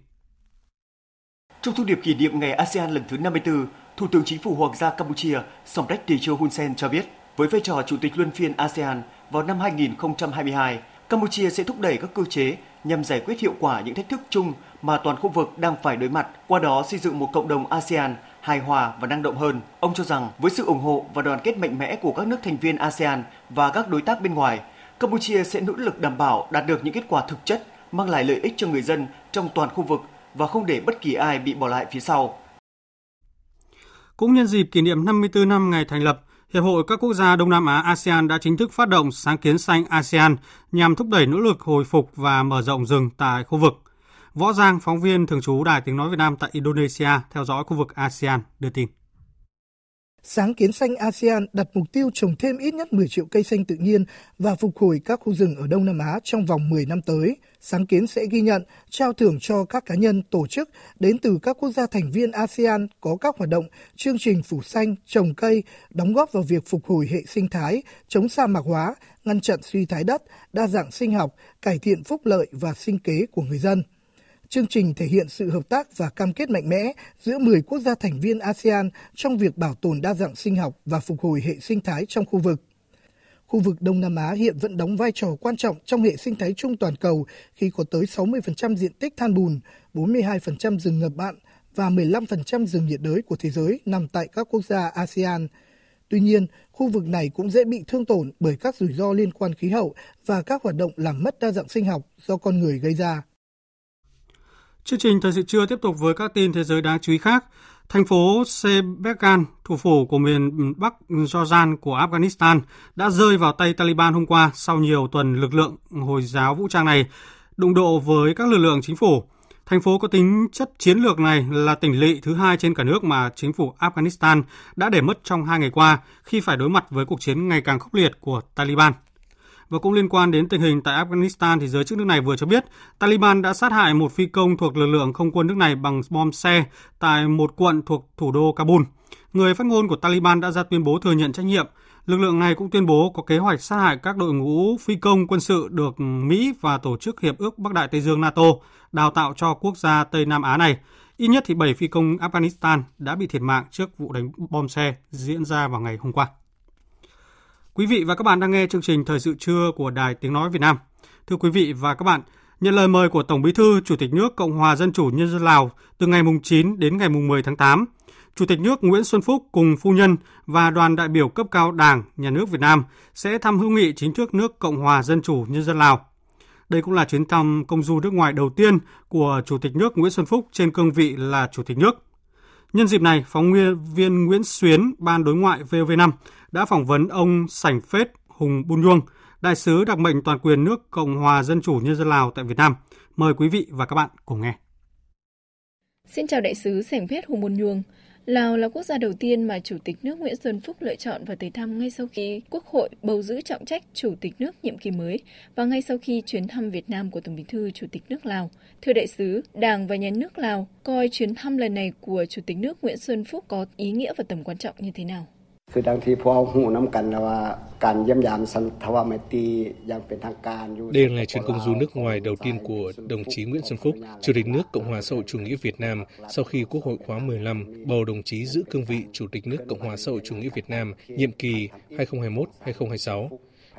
Trong thông điệp kỷ niệm ngày ASEAN lần thứ 54, Thủ tướng Chính phủ Hoàng gia Campuchia Somdech Techo Hun Sen cho biết, với vai trò Chủ tịch luân phiên ASEAN vào năm 2022, Campuchia sẽ thúc đẩy các cơ chế nhằm giải quyết hiệu quả những thách thức chung mà toàn khu vực đang phải đối mặt, qua đó xây dựng một cộng đồng ASEAN hài hòa và năng động hơn. Ông cho rằng với sự ủng hộ và đoàn kết mạnh mẽ của các nước thành viên ASEAN và các đối tác bên ngoài, Campuchia sẽ nỗ lực đảm bảo đạt được những kết quả thực chất mang lại lợi ích cho người dân trong toàn khu vực và không để bất kỳ ai bị bỏ lại phía sau. Cũng nhân dịp kỷ niệm 54 năm ngày thành lập, Hiệp hội các quốc gia Đông Nam Á ASEAN đã chính thức phát động sáng kiến xanh ASEAN nhằm thúc đẩy nỗ lực hồi phục và mở rộng rừng tại khu vực. Võ Giang, phóng viên thường trú Đài Tiếng Nói Việt Nam tại Indonesia, theo dõi khu vực ASEAN, đưa tin. Sáng kiến xanh ASEAN đặt mục tiêu trồng thêm ít nhất 10 triệu cây xanh tự nhiên và phục hồi các khu rừng ở Đông Nam Á trong vòng 10 năm tới. Sáng kiến sẽ ghi nhận, trao thưởng cho các cá nhân, tổ chức đến từ các quốc gia thành viên ASEAN có các hoạt động, chương trình phủ xanh, trồng cây, đóng góp vào việc phục hồi hệ sinh thái, chống sa mạc hóa, ngăn chặn suy thái đất, đa dạng sinh học, cải thiện phúc lợi và sinh kế của người dân. Chương trình thể hiện sự hợp tác và cam kết mạnh mẽ giữa 10 quốc gia thành viên ASEAN trong việc bảo tồn đa dạng sinh học và phục hồi hệ sinh thái trong khu vực. Khu vực Đông Nam Á hiện vẫn đóng vai trò quan trọng trong hệ sinh thái chung toàn cầu khi có tới 60% diện tích than bùn, 42% rừng ngập mặn và 15% rừng nhiệt đới của thế giới nằm tại các quốc gia ASEAN. Tuy nhiên, khu vực này cũng dễ bị thương tổn bởi các rủi ro liên quan khí hậu và các hoạt động làm mất đa dạng sinh học do con người gây ra. Chương trình thời sự trưa tiếp tục với các tin thế giới đáng chú ý khác. Thành phố Sebekan, thủ phủ của miền Bắc Jordan của Afghanistan, đã rơi vào tay Taliban hôm qua sau nhiều tuần lực lượng Hồi giáo vũ trang này đụng độ với các lực lượng chính phủ. Thành phố có tính chất chiến lược này là tỉnh lỵ thứ hai trên cả nước mà chính phủ Afghanistan đã để mất trong hai ngày qua khi phải đối mặt với cuộc chiến ngày càng khốc liệt của Taliban. Và cũng liên quan đến tình hình tại Afghanistan thì giới chức nước này vừa cho biết Taliban đã sát hại một phi công thuộc lực lượng không quân nước này bằng bom xe tại một quận thuộc thủ đô Kabul. Người phát ngôn của Taliban đã ra tuyên bố thừa nhận trách nhiệm. Lực lượng này cũng tuyên bố có kế hoạch sát hại các đội ngũ phi công quân sự được Mỹ và Tổ chức Hiệp ước Bắc Đại Tây Dương NATO đào tạo cho quốc gia Tây Nam Á này. Ít nhất thì 7 phi công Afghanistan đã bị thiệt mạng trước vụ đánh bom xe diễn ra vào ngày hôm qua. Quý vị và các bạn đang nghe chương trình Thời sự trưa của Đài Tiếng Nói Việt Nam. Thưa quý vị và các bạn, nhận lời mời của Tổng Bí thư Chủ tịch nước Cộng hòa Dân chủ Nhân dân Lào từ ngày 9 đến ngày 10 tháng 8, Chủ tịch nước Nguyễn Xuân Phúc cùng phu nhân và đoàn đại biểu cấp cao Đảng, Nhà nước Việt Nam sẽ thăm hữu nghị chính thức nước Cộng hòa Dân chủ Nhân dân Lào. Đây cũng là chuyến thăm công du nước ngoài đầu tiên của Chủ tịch nước Nguyễn Xuân Phúc trên cương vị là Chủ tịch nước. Nhân dịp này, phóng viên Nguyễn Xuyến, Ban Đối ngoại VOV5 đã phỏng vấn ông Sảnh Phết Hùng Bun Nhuông, đại sứ đặc mệnh toàn quyền nước Cộng hòa Dân chủ Nhân dân Lào tại Việt Nam. Mời quý vị và các bạn cùng nghe. Xin chào đại sứ Sảnh Phết Hùng Bun Nhuông. Lào là quốc gia đầu tiên mà Chủ tịch nước Nguyễn Xuân Phúc lựa chọn và tới thăm ngay sau khi Quốc hội bầu giữ trọng trách Chủ tịch nước nhiệm kỳ mới và ngay sau khi chuyến thăm Việt Nam của Tổng bí thư Chủ tịch nước Lào. Thưa đại sứ, Đảng và Nhà nước Lào coi chuyến thăm lần này của Chủ tịch nước Nguyễn Xuân Phúc có ý nghĩa và tầm quan trọng như thế nào? คือดังที่พวกเราหูน้ำกันแล้วว่าการเยี่ยมยามสันทวาไมตรีอย่างเป็นทางการ Đây là ngày chuyến công du nước ngoài đầu tiên của đồng chí Nguyễn Xuân Phúc, Chủ tịch nước Cộng hòa xã hội chủ nghĩa Việt Nam sau khi Quốc hội khóa 15 bầu đồng chí giữ cương vị Chủ tịch nước Cộng hòa xã hội chủ nghĩa Việt Nam nhiệm kỳ 2021-2026.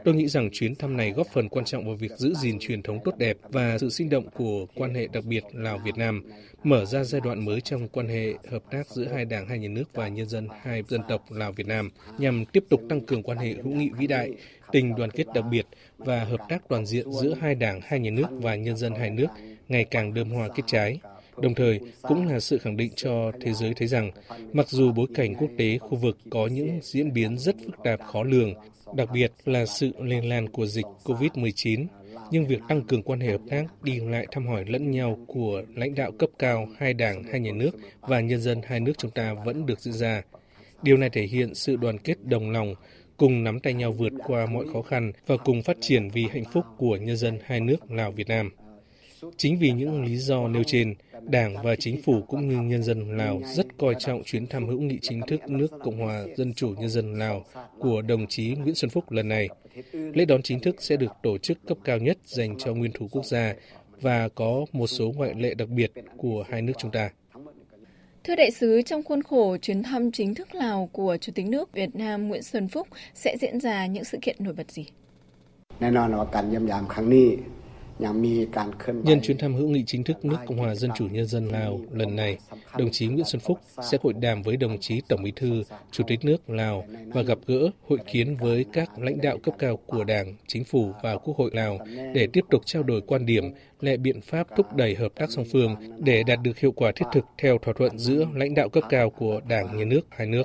Tôi nghĩ rằng chuyến thăm này góp phần quan trọng vào việc giữ gìn truyền thống tốt đẹp và sự sinh động của quan hệ đặc biệt Lào-Việt Nam, mở ra giai đoạn mới trong quan hệ hợp tác giữa hai đảng, hai nhà nước và nhân dân hai dân tộc Lào-Việt Nam nhằm tiếp tục tăng cường quan hệ hữu nghị vĩ đại, tình đoàn kết đặc biệt và hợp tác toàn diện giữa hai đảng, hai nhà nước và nhân dân hai nước ngày càng đơm hoa kết trái. Đồng thời, cũng là sự khẳng định cho thế giới thấy rằng, mặc dù bối cảnh quốc tế khu vực có những diễn biến rất phức tạp khó lường, đặc biệt là sự lây lan của dịch COVID-19, nhưng việc tăng cường quan hệ hợp tác, đi lại thăm hỏi lẫn nhau của lãnh đạo cấp cao hai đảng, hai nhà nước và nhân dân hai nước chúng ta vẫn được diễn ra. Điều này thể hiện sự đoàn kết đồng lòng, cùng nắm tay nhau vượt qua mọi khó khăn và cùng phát triển vì hạnh phúc của nhân dân hai nước Lào Việt Nam. Chính vì những lý do nêu trên, Đảng và Chính phủ cũng như nhân dân Lào rất coi trọng chuyến thăm hữu nghị chính thức nước Cộng hòa Dân chủ Nhân dân Lào của đồng chí Nguyễn Xuân Phúc lần này. Lễ đón chính thức sẽ được tổ chức cấp cao nhất dành cho nguyên thủ quốc gia và có một số ngoại lệ đặc biệt của hai nước chúng ta. Thưa đại sứ, trong khuôn khổ chuyến thăm chính thức Lào của Chủ tịch nước Việt Nam Nguyễn Xuân Phúc sẽ diễn ra những sự kiện nổi bật gì? แน่นอนว่าการเยี่ยมยามครั้งนี้ Nhân chuyến thăm hữu nghị chính thức nước Cộng hòa Dân chủ Nhân dân Lào lần này, đồng chí Nguyễn Xuân Phúc sẽ hội đàm với đồng chí Tổng Bí thư, Chủ tịch nước Lào và gặp gỡ, hội kiến với các lãnh đạo cấp cao của Đảng, Chính phủ và Quốc hội Lào để tiếp tục trao đổi quan điểm, lệ biện pháp thúc đẩy hợp tác song phương để đạt được hiệu quả thiết thực theo thỏa thuận giữa lãnh đạo cấp cao của Đảng, Nhà nước, hai nước.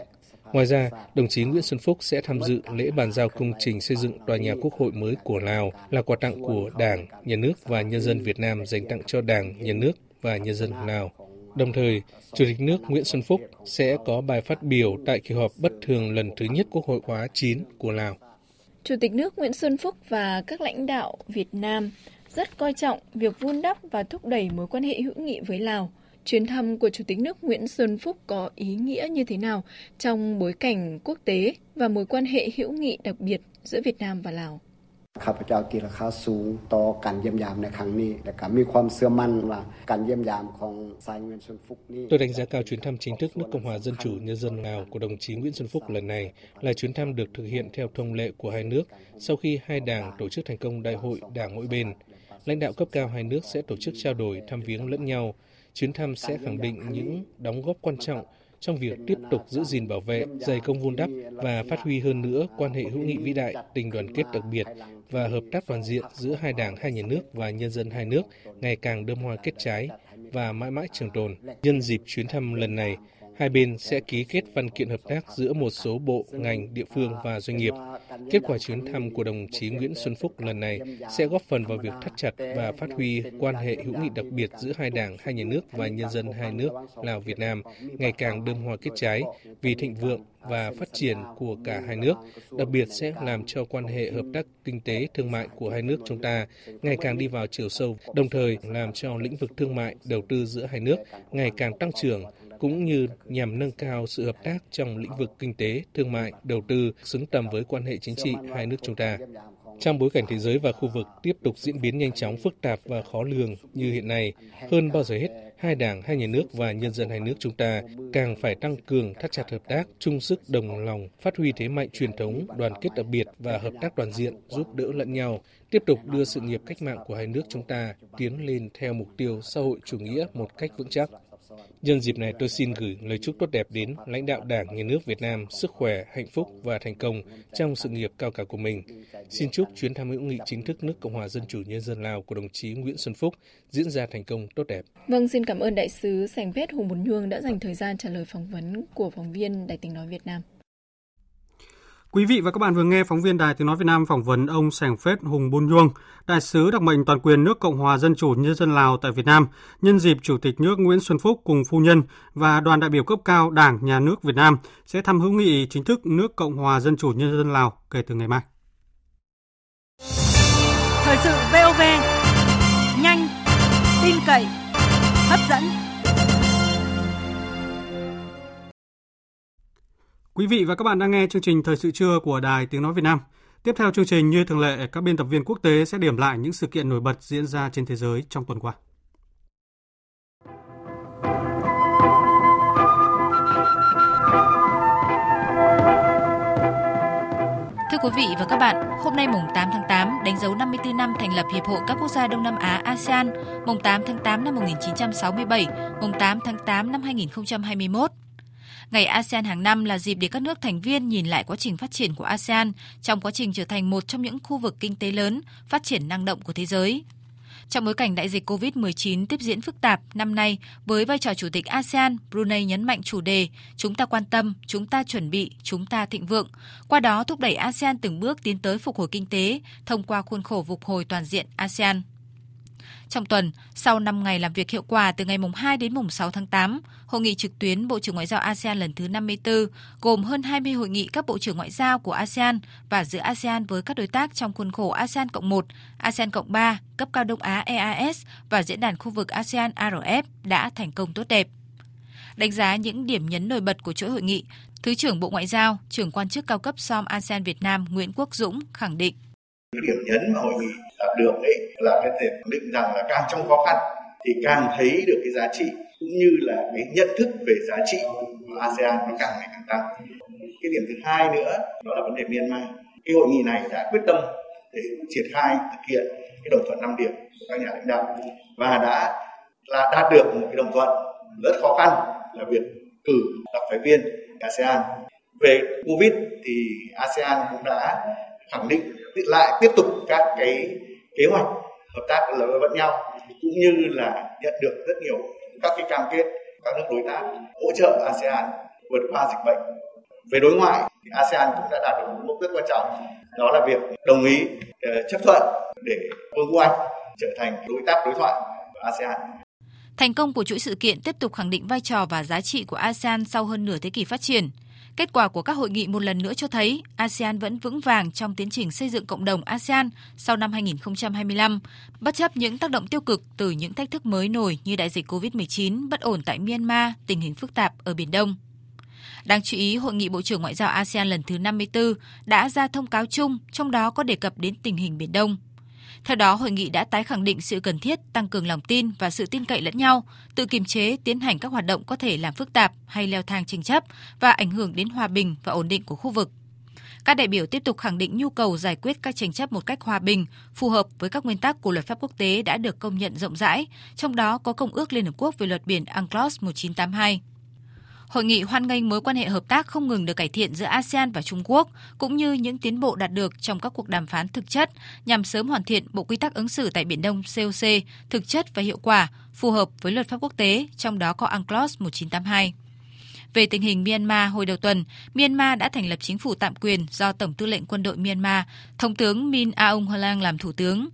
Ngoài ra, đồng chí Nguyễn Xuân Phúc sẽ tham dự lễ bàn giao công trình xây dựng tòa nhà quốc hội mới của Lào là quà tặng của Đảng, Nhà nước và nhân dân Việt Nam dành tặng cho Đảng, Nhà nước và nhân dân Lào. Đồng thời, Chủ tịch nước Nguyễn Xuân Phúc sẽ có bài phát biểu tại kỳ họp bất thường lần thứ nhất Quốc hội khóa 9 của Lào. Chủ tịch nước Nguyễn Xuân Phúc và các lãnh đạo Việt Nam rất coi trọng việc vun đắp và thúc đẩy mối quan hệ hữu nghị với Lào – Chuyến thăm của Chủ tịch nước Nguyễn Xuân Phúc có ý nghĩa như thế nào trong bối cảnh quốc tế và mối quan hệ hữu nghị đặc biệt giữa Việt Nam và Lào? ข้าพเจ้าตีราคาสูงต่อการเยี่ยมยามในครั้งนี้และก็มีความเชื่อมั่นว่าการเยี่ยมยามของสายเงิน Xuân Phúc นี้ Tôi đánh giá cao chuyến thăm chính thức nước Cộng hòa Dân chủ Nhân dân Lào của đồng chí Nguyễn Xuân Phúc lần này là chuyến thăm được thực hiện theo thông lệ của hai nước sau khi hai đảng tổ chức thành công đại hội đảng mỗi bên. Lãnh đạo cấp cao hai nước sẽ tổ chức trao đổi thăm viếng lẫn nhau, Chuyến thăm sẽ khẳng định những đóng góp quan trọng trong việc tiếp tục giữ gìn bảo vệ, dày công vun đắp và phát huy hơn nữa quan hệ hữu nghị vĩ đại, tình đoàn kết đặc biệt và hợp tác toàn diện giữa hai đảng, hai nhà nước và nhân dân hai nước ngày càng đơm hoa kết trái và mãi mãi trường tồn. Nhân dịp chuyến thăm lần này, hai bên sẽ ký kết văn kiện hợp tác giữa một số bộ, ngành, địa phương và doanh nghiệp. Kết quả chuyến thăm của đồng chí Nguyễn Xuân Phúc lần này sẽ góp phần vào việc thắt chặt và phát huy quan hệ hữu nghị đặc biệt giữa hai đảng, hai nhà nước và nhân dân hai nước Lào Việt Nam ngày càng đơm hoa kết trái vì thịnh vượng và phát triển của cả hai nước, đặc biệt sẽ làm cho quan hệ hợp tác kinh tế thương mại của hai nước chúng ta ngày càng đi vào chiều sâu, đồng thời làm cho lĩnh vực thương mại, đầu tư giữa hai nước ngày càng tăng trưởng, cũng như nhằm nâng cao sự hợp tác trong lĩnh vực kinh tế, thương mại, đầu tư xứng tầm với quan hệ chính trị hai nước chúng ta. Trong bối cảnh thế giới và khu vực tiếp tục diễn biến nhanh chóng, phức tạp và khó lường như hiện nay, hơn bao giờ hết, hai đảng, hai nhà nước và nhân dân hai nước chúng ta càng phải tăng cường thắt chặt hợp tác, chung sức đồng lòng, phát huy thế mạnh truyền thống, đoàn kết đặc biệt và hợp tác toàn diện, giúp đỡ lẫn nhau, tiếp tục đưa sự nghiệp cách mạng của hai nước chúng ta tiến lên theo mục tiêu xã hội chủ nghĩa một cách vững chắc. Nhân dịp này tôi xin gửi lời chúc tốt đẹp đến lãnh đạo Đảng, Nhà nước Việt Nam sức khỏe, hạnh phúc và thành công trong sự nghiệp cao cả của mình. Xin chúc chuyến thăm hữu nghị chính thức nước Cộng hòa Dân chủ Nhân dân Lào của đồng chí Nguyễn Xuân Phúc diễn ra thành công tốt đẹp. Vâng, xin cảm ơn đại sứ Sành Vết Hùng Bùn Nhương đã dành thời gian trả lời phỏng vấn của phóng viên Đài tiếng nói Việt Nam. Quý vị và các bạn vừa nghe phóng viên Đài Tiếng Nói Việt Nam phỏng vấn ông Sẻng Phết Hùng Bun Nhuông, đại sứ đặc mệnh toàn quyền nước Cộng hòa Dân chủ Nhân dân Lào tại Việt Nam, nhân dịp Chủ tịch nước Nguyễn Xuân Phúc cùng phu nhân và đoàn đại biểu cấp cao Đảng, Nhà nước Việt Nam sẽ thăm hữu nghị chính thức nước Cộng hòa Dân chủ Nhân dân Lào kể từ ngày mai. Thời sự VOV, nhanh, tin cậy, hấp dẫn. Quý vị và các bạn đang nghe chương trình Thời sự trưa của Đài Tiếng Nói Việt Nam. Tiếp theo chương trình như thường lệ, các biên tập viên quốc tế sẽ điểm lại những sự kiện nổi bật diễn ra trên thế giới trong tuần qua. Thưa quý vị và các bạn, hôm nay mùng 8 tháng 8 đánh dấu 54 năm thành lập Hiệp hội các quốc gia Đông Nam Á ASEAN, mùng 8 tháng 8 năm 1967, mùng 8 tháng 8 năm 2021. Ngày ASEAN hàng năm là dịp để các nước thành viên nhìn lại quá trình phát triển của ASEAN trong quá trình trở thành một trong những khu vực kinh tế lớn, phát triển năng động của thế giới. Trong bối cảnh đại dịch COVID-19 tiếp diễn phức tạp năm nay, với vai trò chủ tịch ASEAN, Brunei nhấn mạnh chủ đề Chúng ta quan tâm, chúng ta chuẩn bị, chúng ta thịnh vượng. Qua đó thúc đẩy ASEAN từng bước tiến tới phục hồi kinh tế thông qua khuôn khổ phục hồi toàn diện ASEAN. Trong tuần, sau 5 ngày làm việc hiệu quả từ ngày mùng 2 đến mùng 6 tháng 8, Hội nghị trực tuyến Bộ trưởng Ngoại giao ASEAN lần thứ 54 gồm hơn 20 hội nghị các bộ trưởng ngoại giao của ASEAN và giữa ASEAN với các đối tác trong khuôn khổ ASEAN Cộng 1, ASEAN Cộng 3, cấp cao Đông Á EAS và diễn đàn khu vực ASEAN ARF đã thành công tốt đẹp. Đánh giá những điểm nhấn nổi bật của chuỗi hội nghị, Thứ trưởng Bộ Ngoại giao, trưởng quan chức cao cấp SOM ASEAN Việt Nam Nguyễn Quốc Dũng khẳng định. Điểm nhấn mà hội nghị đạt được ấy, là cái thể định rằng là càng trong khó khăn thì càng thấy được cái giá trị, cũng như là cái nhận thức về giá trị của ASEAN nó càng ngày càng tăng. Cái điểm thứ hai nữa, đó là vấn đề Myanmar. Cái hội nghị này đã quyết tâm để triển khai thực hiện cái đồng thuận 5 điểm của các nhà lãnh đạo và đã là đạt được một cái đồng thuận rất khó khăn là việc cử đặc phái viên ASEAN. Về Covid thì ASEAN cũng đã khẳng định lại tiếp tục các cái kế hoạch hợp tác với nhau cũng như là nhận được rất nhiều các cái cam kết các nước đối tác hỗ trợ ASEAN vượt qua dịch bệnh. Về đối ngoại, thì ASEAN cũng đã đạt được một mục rất quan trọng, đó là việc đồng ý ờ, chấp thuận để Vương quốc Anh trở thành đối tác đối thoại của ASEAN. Thành công của chuỗi sự kiện tiếp tục khẳng định vai trò và giá trị của ASEAN sau hơn nửa thế kỷ phát triển. Kết quả của các hội nghị một lần nữa cho thấy ASEAN vẫn vững vàng trong tiến trình xây dựng cộng đồng ASEAN sau năm 2025, bất chấp những tác động tiêu cực từ những thách thức mới nổi như đại dịch COVID-19, bất ổn tại Myanmar, tình hình phức tạp ở Biển Đông. Đáng chú ý, Hội nghị Bộ trưởng Ngoại giao ASEAN lần thứ 54 đã ra thông cáo chung, trong đó có đề cập đến tình hình Biển Đông. Theo đó, hội nghị đã tái khẳng định sự cần thiết tăng cường lòng tin và sự tin cậy lẫn nhau, tự kiềm chế tiến hành các hoạt động có thể làm phức tạp hay leo thang tranh chấp và ảnh hưởng đến hòa bình và ổn định của khu vực. Các đại biểu tiếp tục khẳng định nhu cầu giải quyết các tranh chấp một cách hòa bình, phù hợp với các nguyên tắc của luật pháp quốc tế đã được công nhận rộng rãi, trong đó có Công ước Liên Hợp Quốc về luật biển UNCLOS 1982. Hội nghị hoan nghênh mối quan hệ hợp tác không ngừng được cải thiện giữa ASEAN và Trung Quốc, cũng như những tiến bộ đạt được trong các cuộc đàm phán thực chất nhằm sớm hoàn thiện bộ quy tắc ứng xử tại Biển Đông COC thực chất và hiệu quả, phù hợp với luật pháp quốc tế, trong đó có UNCLOS 1982. Về tình hình Myanmar hồi đầu tuần, Myanmar đã thành lập chính phủ tạm quyền do Tổng tư lệnh quân đội Myanmar, Thống tướng Min Aung Hlaing làm thủ tướng.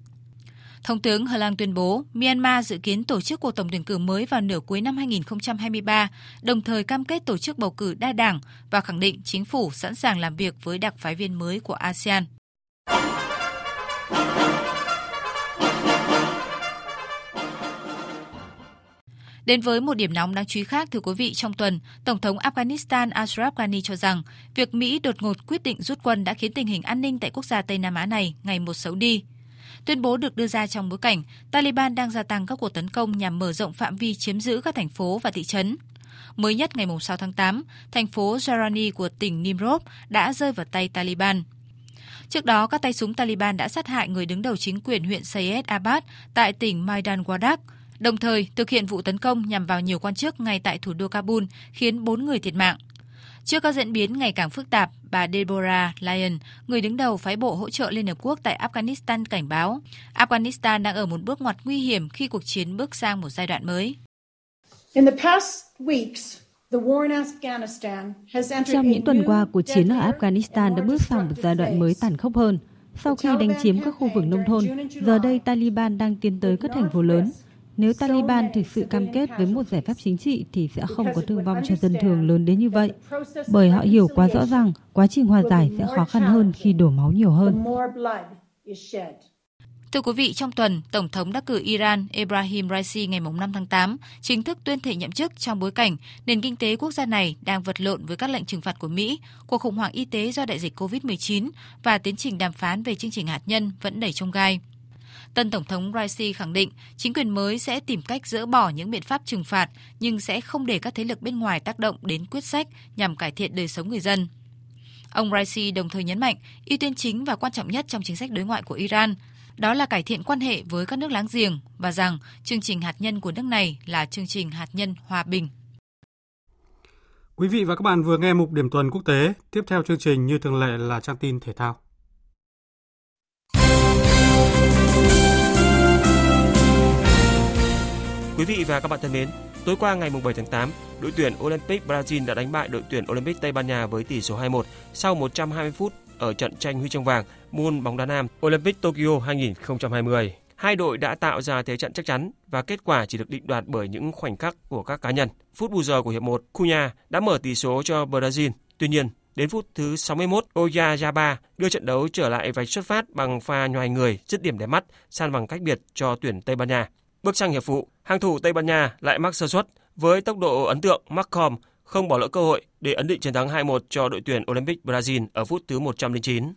Thống tướng Hà Lan tuyên bố Myanmar dự kiến tổ chức cuộc tổng tuyển cử mới vào nửa cuối năm 2023, đồng thời cam kết tổ chức bầu cử đa đảng và khẳng định chính phủ sẵn sàng làm việc với đặc phái viên mới của ASEAN. Đến với một điểm nóng đáng chú ý khác, thưa quý vị, trong tuần, Tổng thống Afghanistan Ashraf Ghani cho rằng việc Mỹ đột ngột quyết định rút quân đã khiến tình hình an ninh tại quốc gia Tây Nam Á này ngày một xấu đi. Tuyên bố được đưa ra trong bối cảnh Taliban đang gia tăng các cuộc tấn công nhằm mở rộng phạm vi chiếm giữ các thành phố và thị trấn. Mới nhất ngày 6 tháng 8, thành phố Jarani của tỉnh Nimrod đã rơi vào tay Taliban. Trước đó, các tay súng Taliban đã sát hại người đứng đầu chính quyền huyện Sayed Abad tại tỉnh Maidan Wardak, đồng thời thực hiện vụ tấn công nhằm vào nhiều quan chức ngay tại thủ đô Kabul, khiến 4 người thiệt mạng. Trước các diễn biến ngày càng phức tạp, bà Deborah Lyon, người đứng đầu phái bộ hỗ trợ Liên Hợp Quốc tại Afghanistan cảnh báo, Afghanistan đang ở một bước ngoặt nguy hiểm khi cuộc chiến bước sang một giai đoạn mới. Trong những tuần qua, cuộc chiến ở Afghanistan đã bước sang một giai đoạn mới tàn khốc hơn. Sau khi đánh chiếm các khu vực nông thôn, giờ đây Taliban đang tiến tới các thành phố lớn. Nếu Taliban thực sự cam kết với một giải pháp chính trị thì sẽ không có thương vong cho dân thường lớn đến như vậy, bởi họ hiểu quá rõ ràng quá trình hòa giải sẽ khó khăn hơn khi đổ máu nhiều hơn. Thưa quý vị, trong tuần, Tổng thống đắc cử Iran Ebrahim Raisi ngày 5 tháng 8 chính thức tuyên thệ nhậm chức trong bối cảnh nền kinh tế quốc gia này đang vật lộn với các lệnh trừng phạt của Mỹ, cuộc khủng hoảng y tế do đại dịch COVID-19 và tiến trình đàm phán về chương trình hạt nhân vẫn đầy trông gai. Tân Tổng thống Raisi khẳng định chính quyền mới sẽ tìm cách dỡ bỏ những biện pháp trừng phạt nhưng sẽ không để các thế lực bên ngoài tác động đến quyết sách nhằm cải thiện đời sống người dân. Ông Raisi đồng thời nhấn mạnh ưu tiên chính và quan trọng nhất trong chính sách đối ngoại của Iran đó là cải thiện quan hệ với các nước láng giềng và rằng chương trình hạt nhân của nước này là chương trình hạt nhân hòa bình. Quý vị và các bạn vừa nghe mục điểm tuần quốc tế, tiếp theo chương trình như thường lệ là trang tin thể thao. Quý vị và các bạn thân mến, tối qua ngày 7 tháng 8, đội tuyển Olympic Brazil đã đánh bại đội tuyển Olympic Tây Ban Nha với tỷ số 2-1 sau 120 phút ở trận tranh huy chương vàng môn bóng đá nam Olympic Tokyo 2020. Hai đội đã tạo ra thế trận chắc chắn và kết quả chỉ được định đoạt bởi những khoảnh khắc của các cá nhân. Phút bù giờ của hiệp 1, Cunha đã mở tỷ số cho Brazil. Tuy nhiên, đến phút thứ 61, Oyayaba đưa trận đấu trở lại vạch xuất phát bằng pha nhoài người dứt điểm đẹp mắt, san bằng cách biệt cho tuyển Tây Ban Nha. Bước sang hiệp phụ, hàng thủ Tây Ban Nha lại mắc sơ suất với tốc độ ấn tượng Malcolm không bỏ lỡ cơ hội để ấn định chiến thắng 2-1 cho đội tuyển Olympic Brazil ở phút thứ 109.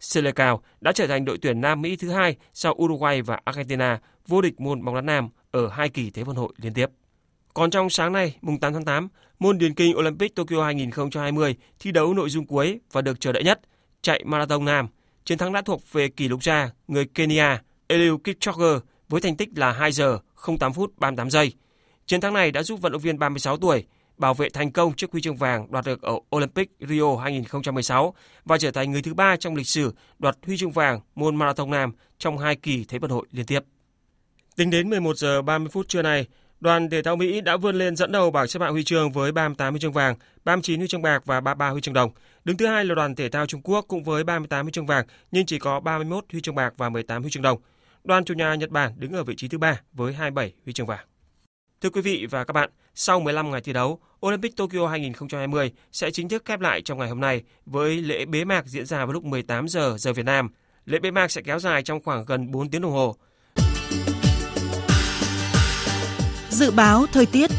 Selecao đã trở thành đội tuyển Nam Mỹ thứ hai sau Uruguay và Argentina vô địch môn bóng đá nam ở hai kỳ Thế vận hội liên tiếp. Còn trong sáng nay, mùng 8 tháng 8, môn điền kinh Olympic Tokyo 2020 thi đấu nội dung cuối và được chờ đợi nhất, chạy marathon nam. Chiến thắng đã thuộc về kỷ lục gia người Kenya Eliud Kipchoge với thành tích là 2 giờ 08 phút 38 giây. Chiến thắng này đã giúp vận động viên 36 tuổi bảo vệ thành công chiếc huy chương vàng đoạt được ở Olympic Rio 2016 và trở thành người thứ ba trong lịch sử đoạt huy chương vàng môn marathon nam trong hai kỳ Thế vận hội liên tiếp. Tính đến 11 giờ 30 phút trưa nay, đoàn thể thao Mỹ đã vươn lên dẫn đầu bảng xếp hạng huy chương với 38 huy chương vàng, 39 huy chương bạc và 33 huy chương đồng. Đứng thứ hai là đoàn thể thao Trung Quốc cũng với 38 huy chương vàng nhưng chỉ có 31 huy chương bạc và 18 huy chương đồng. Đoàn chủ nhà Nhật Bản đứng ở vị trí thứ ba với 27 huy chương vàng. Thưa quý vị và các bạn, sau 15 ngày thi đấu, Olympic Tokyo 2020 sẽ chính thức khép lại trong ngày hôm nay với lễ bế mạc diễn ra vào lúc 18 giờ giờ Việt Nam. Lễ bế mạc sẽ kéo dài trong khoảng gần 4 tiếng đồng hồ. Dự báo thời tiết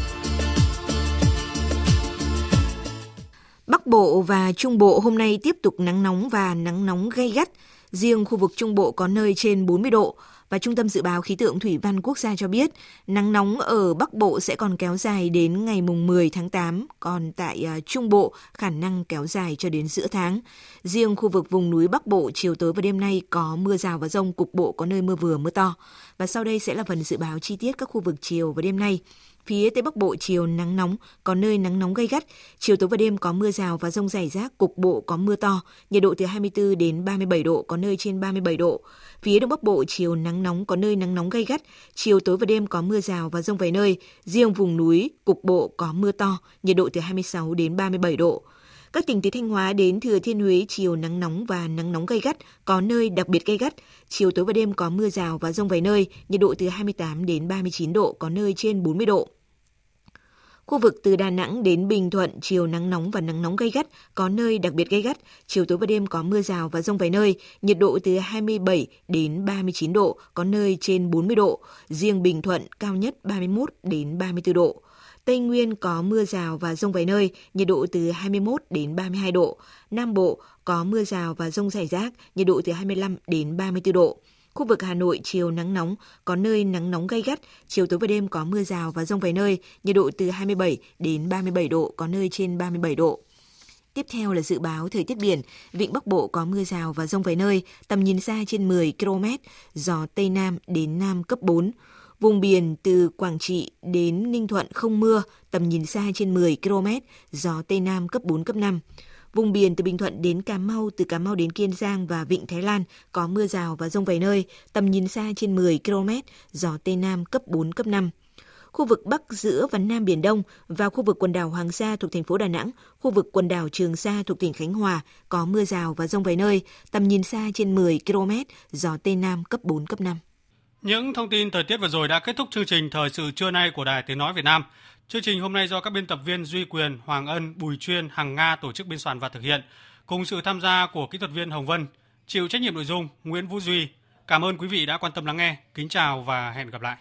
Bắc Bộ và Trung Bộ hôm nay tiếp tục nắng nóng và nắng nóng gay gắt. Riêng khu vực Trung Bộ có nơi trên 40 độ và Trung tâm Dự báo Khí tượng Thủy văn Quốc gia cho biết nắng nóng ở Bắc Bộ sẽ còn kéo dài đến ngày mùng 10 tháng 8, còn tại uh, Trung Bộ khả năng kéo dài cho đến giữa tháng. Riêng khu vực vùng núi Bắc Bộ chiều tối và đêm nay có mưa rào và rông, cục bộ có nơi mưa vừa mưa to. Và sau đây sẽ là phần dự báo chi tiết các khu vực chiều và đêm nay. Phía Tây Bắc Bộ chiều nắng nóng, có nơi nắng nóng gay gắt. Chiều tối và đêm có mưa rào và rông rải rác, cục bộ có mưa to. Nhiệt độ từ 24 đến 37 độ, có nơi trên 37 độ. Phía Đông Bắc Bộ chiều nắng nóng, có nơi nắng nóng gay gắt. Chiều tối và đêm có mưa rào và rông vài nơi. Riêng vùng núi, cục bộ có mưa to. Nhiệt độ từ 26 đến 37 độ. Các tỉnh từ Thanh Hóa đến Thừa Thiên Huế chiều nắng nóng và nắng nóng gay gắt, có nơi đặc biệt gay gắt. Chiều tối và đêm có mưa rào và rông vài nơi, nhiệt độ từ 28 đến 39 độ, có nơi trên 40 độ. Khu vực từ Đà Nẵng đến Bình Thuận, chiều nắng nóng và nắng nóng gay gắt, có nơi đặc biệt gay gắt. Chiều tối và đêm có mưa rào và rông vài nơi, nhiệt độ từ 27 đến 39 độ, có nơi trên 40 độ. Riêng Bình Thuận cao nhất 31 đến 34 độ. Tây Nguyên có mưa rào và rông vài nơi, nhiệt độ từ 21 đến 32 độ. Nam Bộ có mưa rào và rông rải rác, nhiệt độ từ 25 đến 34 độ. Khu vực Hà Nội chiều nắng nóng, có nơi nắng nóng gay gắt, chiều tối và đêm có mưa rào và rông vài nơi, nhiệt độ từ 27 đến 37 độ, có nơi trên 37 độ. Tiếp theo là dự báo thời tiết biển, vịnh Bắc Bộ có mưa rào và rông vài nơi, tầm nhìn xa trên 10 km, gió Tây Nam đến Nam cấp 4. Vùng biển từ Quảng Trị đến Ninh Thuận không mưa, tầm nhìn xa trên 10 km, gió Tây Nam cấp 4, cấp 5. Vùng biển từ Bình Thuận đến Cà Mau, từ Cà Mau đến Kiên Giang và Vịnh Thái Lan có mưa rào và rông vài nơi, tầm nhìn xa trên 10 km, gió Tây Nam cấp 4, cấp 5 khu vực Bắc giữa và Nam Biển Đông và khu vực quần đảo Hoàng Sa thuộc thành phố Đà Nẵng, khu vực quần đảo Trường Sa thuộc tỉnh Khánh Hòa có mưa rào và rông vài nơi, tầm nhìn xa trên 10 km, gió Tây Nam cấp 4, cấp 5. Những thông tin thời tiết vừa rồi đã kết thúc chương trình Thời sự trưa nay của Đài Tiếng Nói Việt Nam. Chương trình hôm nay do các biên tập viên Duy Quyền, Hoàng Ân, Bùi Chuyên, Hằng Nga tổ chức biên soạn và thực hiện, cùng sự tham gia của kỹ thuật viên Hồng Vân, chịu trách nhiệm nội dung Nguyễn Vũ Duy. Cảm ơn quý vị đã quan tâm lắng nghe. Kính chào và hẹn gặp lại.